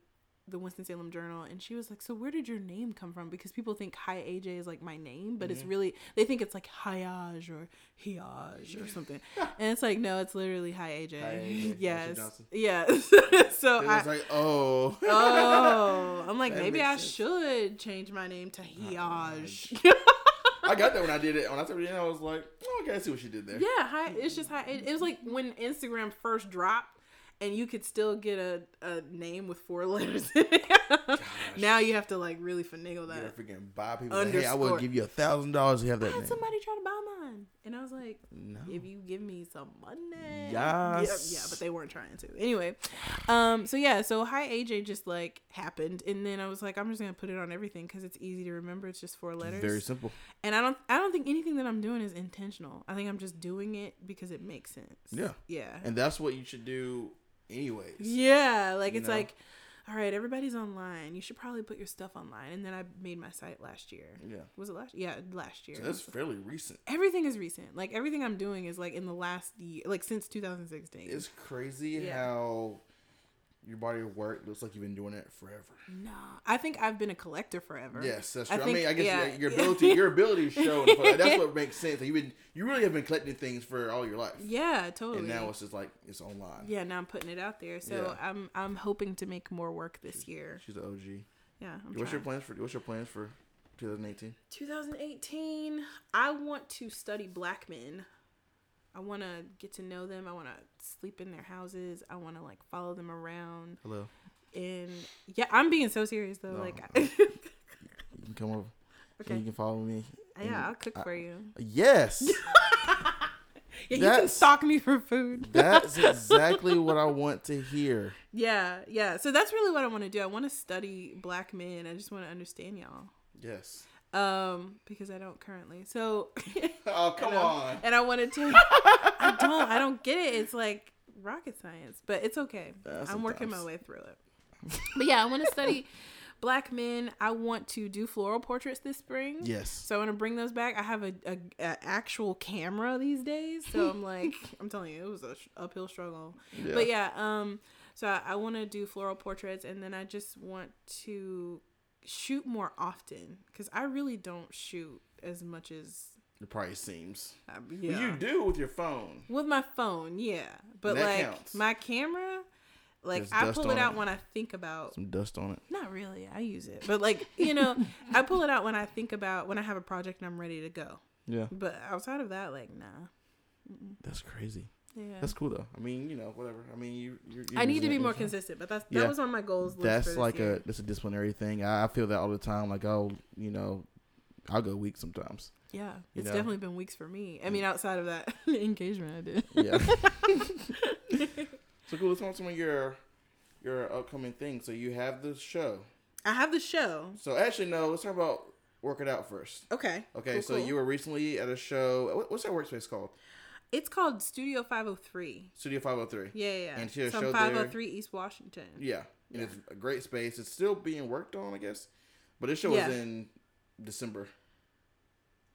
the Winston-Salem Journal and she was like, "So where did your name come from?" Because people think Hi AJ is like my name, but
Mm-hmm.
it's really they think it's like Hiaj or Hiaj or [LAUGHS] something. and it's like, no, it's literally Hi AJ.
Hi, AJ. [LAUGHS]
Yes. Yes. [LAUGHS] so
It
I
was like, oh,
Oh, I'm like
That
maybe I
sense.
should change my name to Hiaj.
I got that when I did it. When I started it, I was like, oh, okay, I see what she did there.
yeah, hi. It's just hi. It, it was like when Instagram first dropped, and you could still get a, a name with four letters. [LAUGHS] now you have to like really finagle that.
gotta freaking buy people. Like, hey, I will give you a thousand dollars to have
I
that
had
name.
somebody try to buy mine, and I was like,
No.
if you give me some money. Yeah,
Yes.
yeah, but they weren't trying to. Anyway, um, so yeah, so hi AJ just like happened, and then I was like, I'm just gonna put it on everything because it's easy to remember. It's just four letters,
Very simple.
and I don't, I don't think anything that I'm doing is intentional. I think I'm just doing it because it makes sense.
Yeah.
yeah,
And that's what you should do, anyways.
yeah. Like it's
know?
like, all right, everybody's online. You should probably put your stuff online. And then I made my site last year.
Yeah.
Was it last? Yeah, last year.
So that's fairly recent.
everything is recent. Like everything I'm doing is like in the last year, like since 2016.
It's crazy
Yeah.
how your body of work looks like you've been doing it forever.
No, I think I've been a collector forever.
Yes, that's true. I,
think-
mean, I guess
yeah.
your- your [LAUGHS] ability, your ability is shown. that's what [LAUGHS] makes sense. You've been, you really have been collecting things for all your life,
Yeah, totally.
and now it's just like it's online.
yeah, now I'm putting it out there. So
Yeah.
I'm I'm hoping to make more work this year.
She's an OG.
Yeah, I'm
What's your plans for? What's your plans for 2018?
2018. I want to study black men. I want to get to know them. I want to sleep in their houses. I want to like follow them around.
Hello.
And yeah, I'm being so serious though.
No.
Like, [LAUGHS]
You can come over.
okay,
you can follow me.
yeah, I'll cook
I-
for you.
Yes, [LAUGHS]
Yeah, you can stalk me for food. [LAUGHS]
that's exactly what I want to hear.
Yeah, yeah. So that's really what I want to do. I want to study black men. I just want to understand y'all.
Yes.
Um, because I don't currently. So [LAUGHS] [LAUGHS]
Oh come
and I-
on.
And I wanted to I [LAUGHS] don't I don't get it. It's like rocket science, but it's okay.
Uh,
I'm working my way through it. But yeah, I want to study black men. I want to do floral portraits this spring.
Yes.
So I want to bring those back. I have a, a, a actual camera these days, so I'm like, I'm telling you, it was a sh- uphill struggle.
Yeah.
But yeah, um, so I, I want to do floral portraits, and then I just want to shoot more often because I really don't shoot as much as
It probably seems.
Yeah.
You do with your phone.
with my phone, yeah. But like
counts.
my camera, like
There's
I pull it out
it.
when I think about.
Some dust on it.
Not really, I use it, but like you know, I pull it out when I think about when I have a project and I'm ready to go.
Yeah.
But outside of that, like nah.
That's crazy.
Yeah.
That's cool though. I mean, you know, whatever. I mean, you. You're, you're
I need to be more consistent, but that's
Yeah.
that was on my goals. List
That's like
year.
a that's a disciplinary thing. I, I feel that all the time. Like, I'll you know, I'll go weeks sometimes.
yeah.
you
It's
know.
definitely been weeks for me. I mean, outside of that [LAUGHS] engagement I did.
Yeah. [LAUGHS] [LAUGHS] so cool. Let's talk about some of your your upcoming things. So you have the show.
I have the show.
So actually, no. Let's talk about work it out first.
Okay.
Okay.
Cool,
so
cool.
you were recently at a show. What's that workspace called?
It's called Studio 503.
Studio Five Hundred Three.
Yeah, yeah. yeah.
And she had a
It's on
show oh there.
503 East Washington.
Yeah. And
Yeah.
it's a great space. It's still being worked on, I guess. But this show
Yeah.
is in December.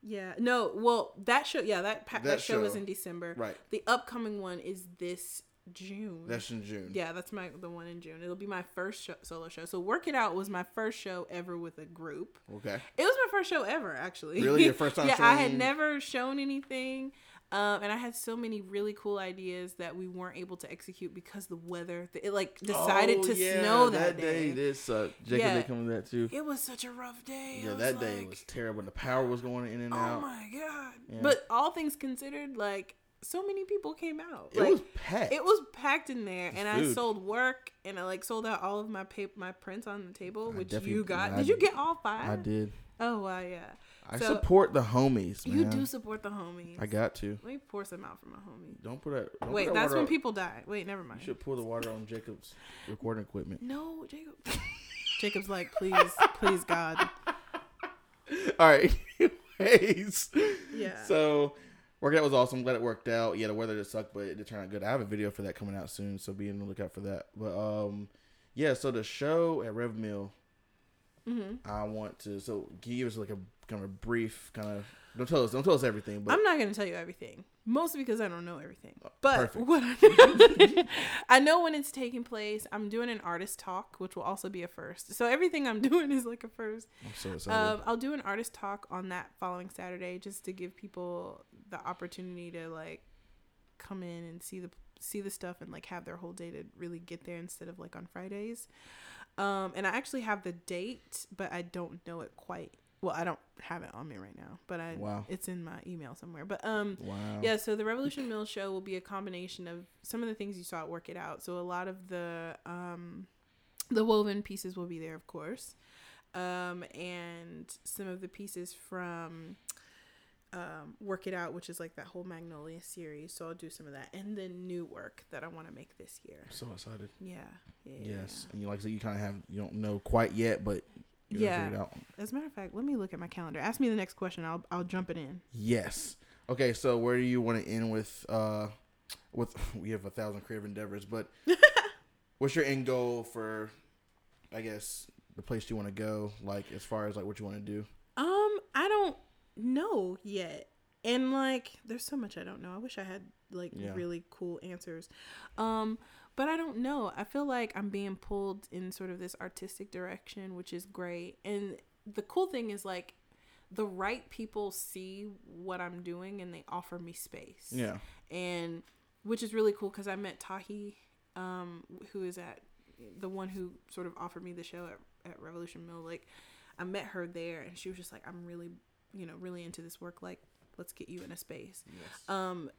Yeah. No, well, that show, yeah, that that,
That
show is
show.
in December.
Right.
The upcoming one is this June.
That's in June.
yeah, that's my the one in June. It'll be my first show, solo show. So Work It Out was my first show ever with a group.
Okay.
It was my first show ever, actually.
Really? Your [LAUGHS] first time
yeah, I had never shown anything. Um, and I had so many really cool ideas that we weren't able to execute because the weather, it like decided
Oh,
to
yeah,
snow that, day.
Did suck. Jacob
Yeah.
did come to that too.
It was such a rough day.
Yeah, that day was terrible. The power was going in and
Oh
out.
Oh my god!
Yeah.
But all things considered, like so many people came out.
it
like,
was packed.
It was packed in there, and I sold work, and I like sold out all of my paper, my prints on the table,
I
which you got.
I-
Did you get all five?
I did.
Oh wow, yeah.
I
So-
support the homies, man.
You do support the homies.
I got to.
Let me pour some out for my homie.
Don't put that. Don't
Wait,
put that
that's when
on-
people die. Wait, never mind.
You should pour the water on Jacob's recording equipment.
No, Jacob. [LAUGHS] Jacob's like, please, please, God. [LAUGHS]
All right. Anyways.
Yeah.
So, workout was awesome. Glad it worked out. Yeah, the weather just sucked, but it did turn out good. I have a video for that coming out soon, so be on the lookout for that. But um, yeah. So the show at Rev Mill,
hmm
I want to. So give us like a kind of brief kind of. Don't tell us. Don't tell us everything. But
I'm not gonna tell you everything, mostly because I don't know everything. But
perfect.
what I, [LAUGHS] I know when it's taking place, I'm doing an artist talk, which will also be a first. So everything I'm [LAUGHS] doing is like a first.
I'm so excited.
Um, I'll do an artist talk on that following Saturday, just to give people the opportunity to like come in and see the see the stuff and like have their whole day to really get there instead of like on Fridays. Um, and I actually have the date, but I don't know it quite. Well, I don't have it on me right now, but I
Wow.
it's in my email somewhere. But um,
wow.
yeah, so the Revolution Mill show will be a combination of some of the things you saw at Work It Out. So a lot of the um the woven pieces will be there, of course, um, and some of the pieces from um, Work It Out, which is like that whole Magnolia series. So I'll do some of that, and then new work that I want to make this year.
So excited.
Yeah. yeah yeah,
Yes, and you like I said, you kind of have you don't know quite yet, but you're
Yeah.
figure it out.
As a matter of fact, let me look at my calendar. Ask me the next question. I'll I'll jump it in.
Yes. Okay, so where do you want to end with? Uh, with [LAUGHS] we have a thousand creative endeavors, but [LAUGHS] what's your end goal for? I guess the place you want to go, like as far as like what you want to do.
Um, I don't know yet. And like there's so much I don't know. I wish I had like
Yeah.
really cool answers. Um, but I don't know. I feel like I'm being pulled in sort of this artistic direction, which is great. And the cool thing is like the right people see what I'm doing and they offer me space.
Yeah.
And which is really cool cuz I met Tahi um who is at the one who sort of offered me the show at, at Revolution Mill like I met her there and she was just like I'm really you know really into this work like let's get you in a space.
Yes.
Um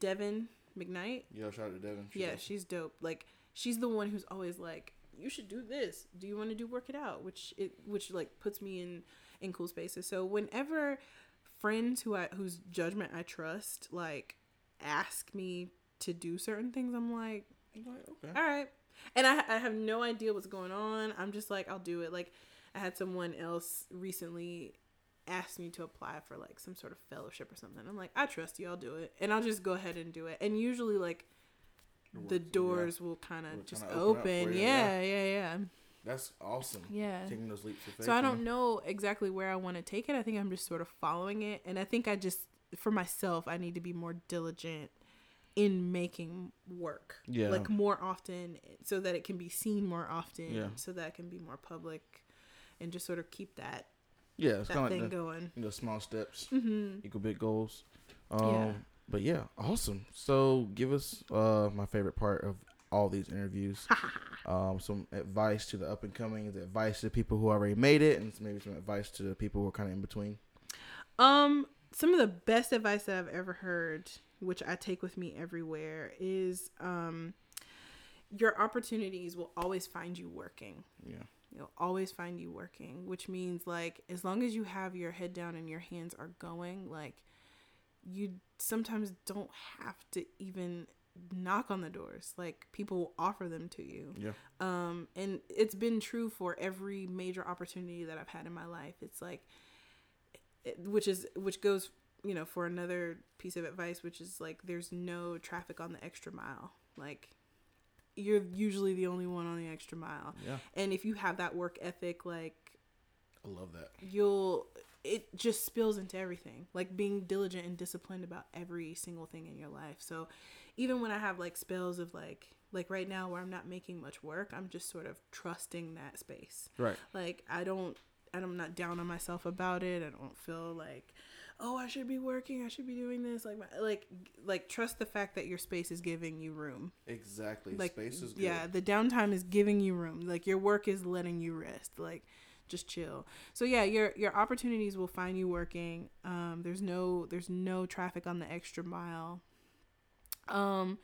Devin McKnight
yeah. Shout out to Devin. She's
yeah,
awesome.
she's dope. Like she's the one who's always like, you should do this. Do you want to do work it out? Which it which like puts me in in cool spaces. So whenever friends who I whose judgment I trust like ask me to do certain things, I'm like,
I'm like, okay.
all right. And I I have no idea what's going on. I'm just like, I'll do it. Like I had someone else recently ask me to apply for like some sort of fellowship or something. I'm like, I trust you, I'll do it. And I'll just go ahead and do it. And usually like
It
the
works, yeah.
doors will kind of just
open
open.
you,
yeah, yeah, yeah,
That's awesome.
yeah.
Taking those leaps of faith.
So I don't know exactly where I want to take it. I think I'm just sort of following it, and I think I just for myself I need to be more diligent in making work.
Yeah.
Like more often, so that it can be seen more often.
Yeah.
So that it can be more public, and just sort of keep that
Yeah, it's
that
kind of
thing
like the,
going.
you know, small steps.
Mm-hmm.
equal big goals. Um,
Yeah.
But yeah, awesome. So give us uh, my favorite part of all these interviews. [LAUGHS] um, some advice to the up and coming, advice to people who already made it, and maybe some advice to the people who are kind of in between.
Um, some of the best advice that I've ever heard, which I take with me everywhere, is um, your opportunities will always find you working.
Yeah.
You'll always find you working, which means like as long as you have your head down and your hands are going, like you sometimes don't have to even knock on the doors. Like people will offer them to you.
Yeah.
Um, and it's been true for every major opportunity that I've had in my life. It's like, it- which is which goes, you know, for another piece of advice, which is like, there's no traffic on the extra mile. Like, you're usually the only one on the extra mile.
Yeah.
And if you have that work ethic, like
I love that.
you'll it just spills into everything like being diligent and disciplined about every single thing in your life so even when i have like spells of like like right now where i'm not making much work i'm just sort of trusting that space
Right.
like i don't and i'm not down on myself about it i don't feel like oh i should be working i should be doing this like my, like like trust the fact that your space is giving you room.
Exactly.
like
Space is good.
yeah the downtime is giving you room. Like your work is letting you rest. Like just chill. So yeah your your opportunities will find you working. Um there's no there's no traffic on the extra mile. Um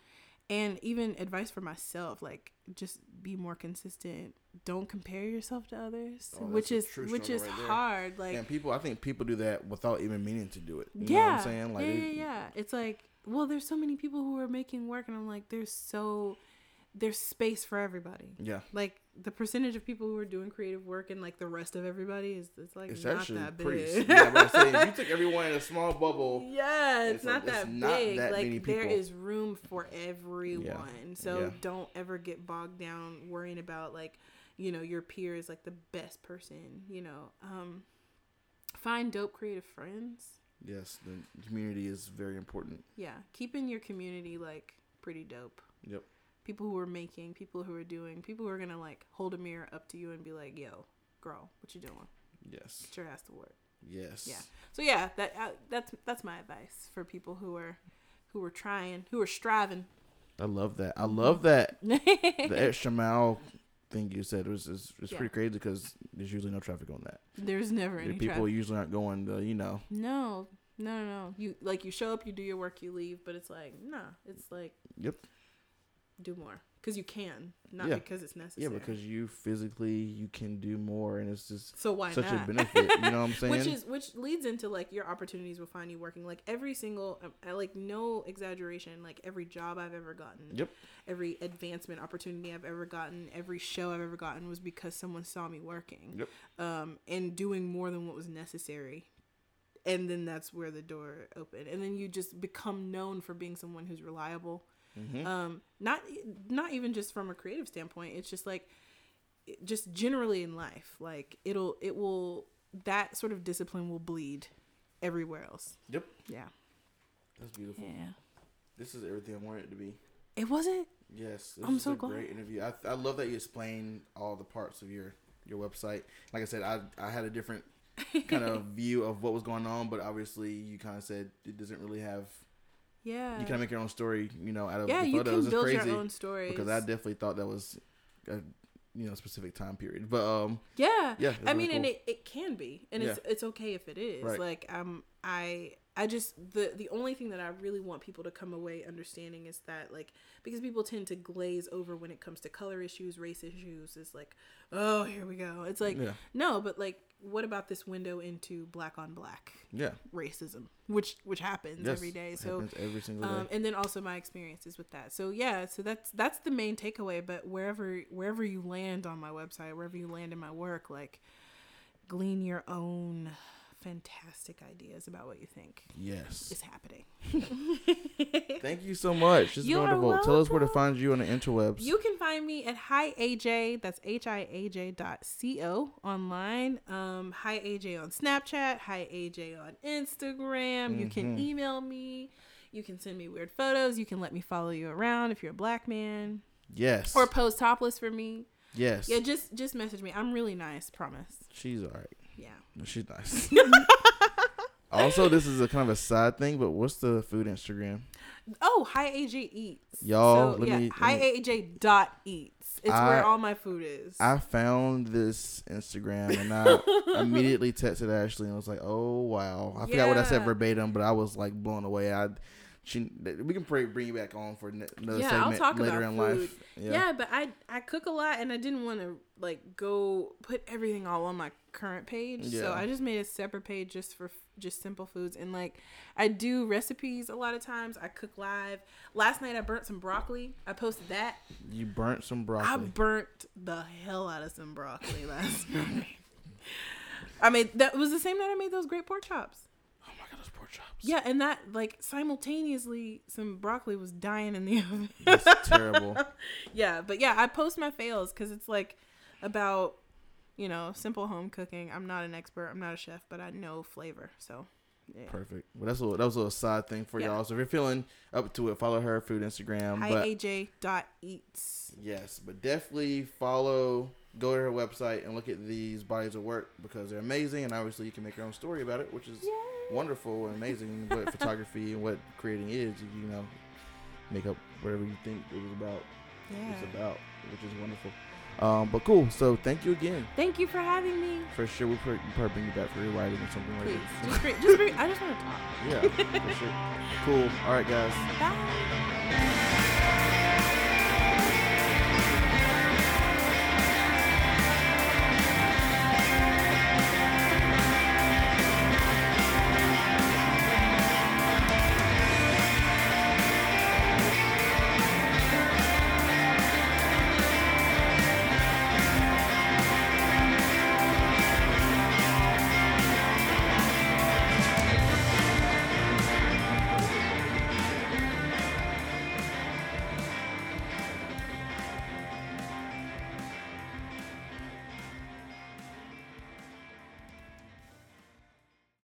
and even advice for myself like just be more consistent don't compare yourself to others
Oh,
which is which is
right
hard like
and people, I think people do that without even meaning to do it. You
yeah,
know what I'm saying? Like,
yeah, yeah, yeah. It's like, well, there's so many people who are making work, and I'm like, there's so, there's space for everybody.
yeah.
Like the percentage of people who are doing creative work and like the rest of everybody is it's like
It's
not
actually
that big. [LAUGHS]
yeah, saying, you took everyone in a small bubble.
yeah, it's,
It's
not
like- it's
that
not
big.
that
like
many
there is room for everyone. So
Yeah.
don't ever get bogged down worrying about like, you know, your peer is like the best person. You know, um, find dope creative friends.
Yes, the community is very important.
Yeah, keeping your community like pretty dope.
Yep.
People who are making, people who are doing, people who are gonna like hold a mirror up to you and be like, "Yo, girl, what you doing?
Yes.
Get your ass to work."
Yes.
Yeah. So yeah, that uh, that's that's my advice for people who are who are trying, who are striving.
I love that. I love that. [LAUGHS] the extra mile thing you said it was is
Yeah.
pretty crazy because there's usually no traffic on that.
There's never any
people
traffic.
usually aren't going to, you know.
No, no, no, no. You like you show up, you do your work, you leave, but it's like nah. It's like
Yep.
do more, because you can, not
Yeah.
because it's necessary.
Yeah, because you physically you can do more, and it's just
so why
such
not?
a benefit. You know what I'm [LAUGHS] saying?
which is which leads into like your opportunities will find you working like every single um, like no exaggeration like every job i've ever gotten
Yep.
every advancement opportunity i've ever gotten every show i've ever gotten was because someone saw me working
Yep.
um and doing more than what was necessary and then that's where the door opened and then you just become known for being someone who's reliable
Mhm.
um not not even just from a creative standpoint it's just like just generally in life like it'll it will that sort of discipline will bleed everywhere else
Yep.
yeah
That's beautiful.
yeah
This is everything I wanted it to be.
it wasn't
Yes, this
I'm so
a
glad.
great interview. I, I love that you explain all the parts of your your website. Like I said, I I had a different kind of [LAUGHS] view of what was going on, but obviously you kind of said it doesn't really have.
Yeah
You kind of make your own story, you know, out of
yeah
the
you
photos.
can
It's
build
crazy
your own stories
because I definitely thought that was a you know specific time period. But um,
yeah
yeah,
I
really
mean, and it, it can be, and it's it's okay if it is.
Right.
Like um, I I just the the only thing that I really want people to come away understanding is that like because people tend to glaze over when it comes to color issues, race issues. Is like, oh, here we go. It's like
yeah,
no, but like, what about this window into black on black
yeah,
racism, which which happens
yes,
every day. So
happens every single day.
um, and then also my experiences with that. So yeah, so that's that's the main takeaway. But wherever wherever you land on my website, wherever you land in my work, like glean your own fantastic ideas about what you think
yes,
is happening. [LAUGHS]
thank you so much. This is
You are
wonderful. Tell us where to find you on the interwebs.
You can find me at hi aj that's h i a j dot c o online. Um, hi aj on Snapchat, hi aj on Instagram. You can
Mhm.
email me. You can send me weird photos. You can let me follow you around if you're a black man.
yes,
or post topless for me.
yes.
Yeah, just just message me. I'm really nice, promise.
She's all right.
Yeah.
No, she's nice. [LAUGHS] [LAUGHS] also, this is a kind of a side thing, but what's the food Instagram?
Oh, hi AJ eats.
Y'all,
So,
let
yeah,
me-
hi AJ dot eats. It's
I-
where all my food is.
I found this Instagram and I [LAUGHS] immediately texted Ashley and was like, "Oh wow!" I forgot what I said verbatim, but I was like blown away. I, she, we can pray, bring you back on for another
Yeah, I'll
segment
talk
later
about
in
food.
life.
yeah. but I I cook a lot and I didn't want to like go put everything all on my current page. So I just made a separate page just for just simple foods and like I do recipes a lot of times. I cook live. Last night I burnt some broccoli. I posted that.
You burnt some broccoli.
I burnt the hell out of some broccoli [LAUGHS] last night. I made that was the same night I made those great pork chops.
oh my god, those pork chops.
Yeah, and that like simultaneously some broccoli was dying in the [LAUGHS] oven.
That's terrible. [LAUGHS]
yeah, but yeah, I post my fails because it's like about you know simple home cooking. I'm not an expert. I'm not a chef, but I know flavor. So yeah.
Perfect. Well, that's a little, that was a little side thing for
Yeah.
y'all. So if you're feeling up to it, follow her food Instagram.
Hi
but
AJ dot eats.
Yes, but definitely follow, go to her website and look at these bodies of work because they're amazing, and obviously you can make your own story about it, which is wonderful and amazing. [LAUGHS] what photography and what creating is, you know, make up whatever you think it was about.
Yeah.
It's about, which is wonderful. Um, but cool. So thank you again
Thank you for having me.
for sure. We'll probably probably bring you back for your writing or something like
Please,
that.
just bring, [LAUGHS] just bring, I just want to talk.
Yeah, for sure. [LAUGHS] Cool. All right, guys.
Bye.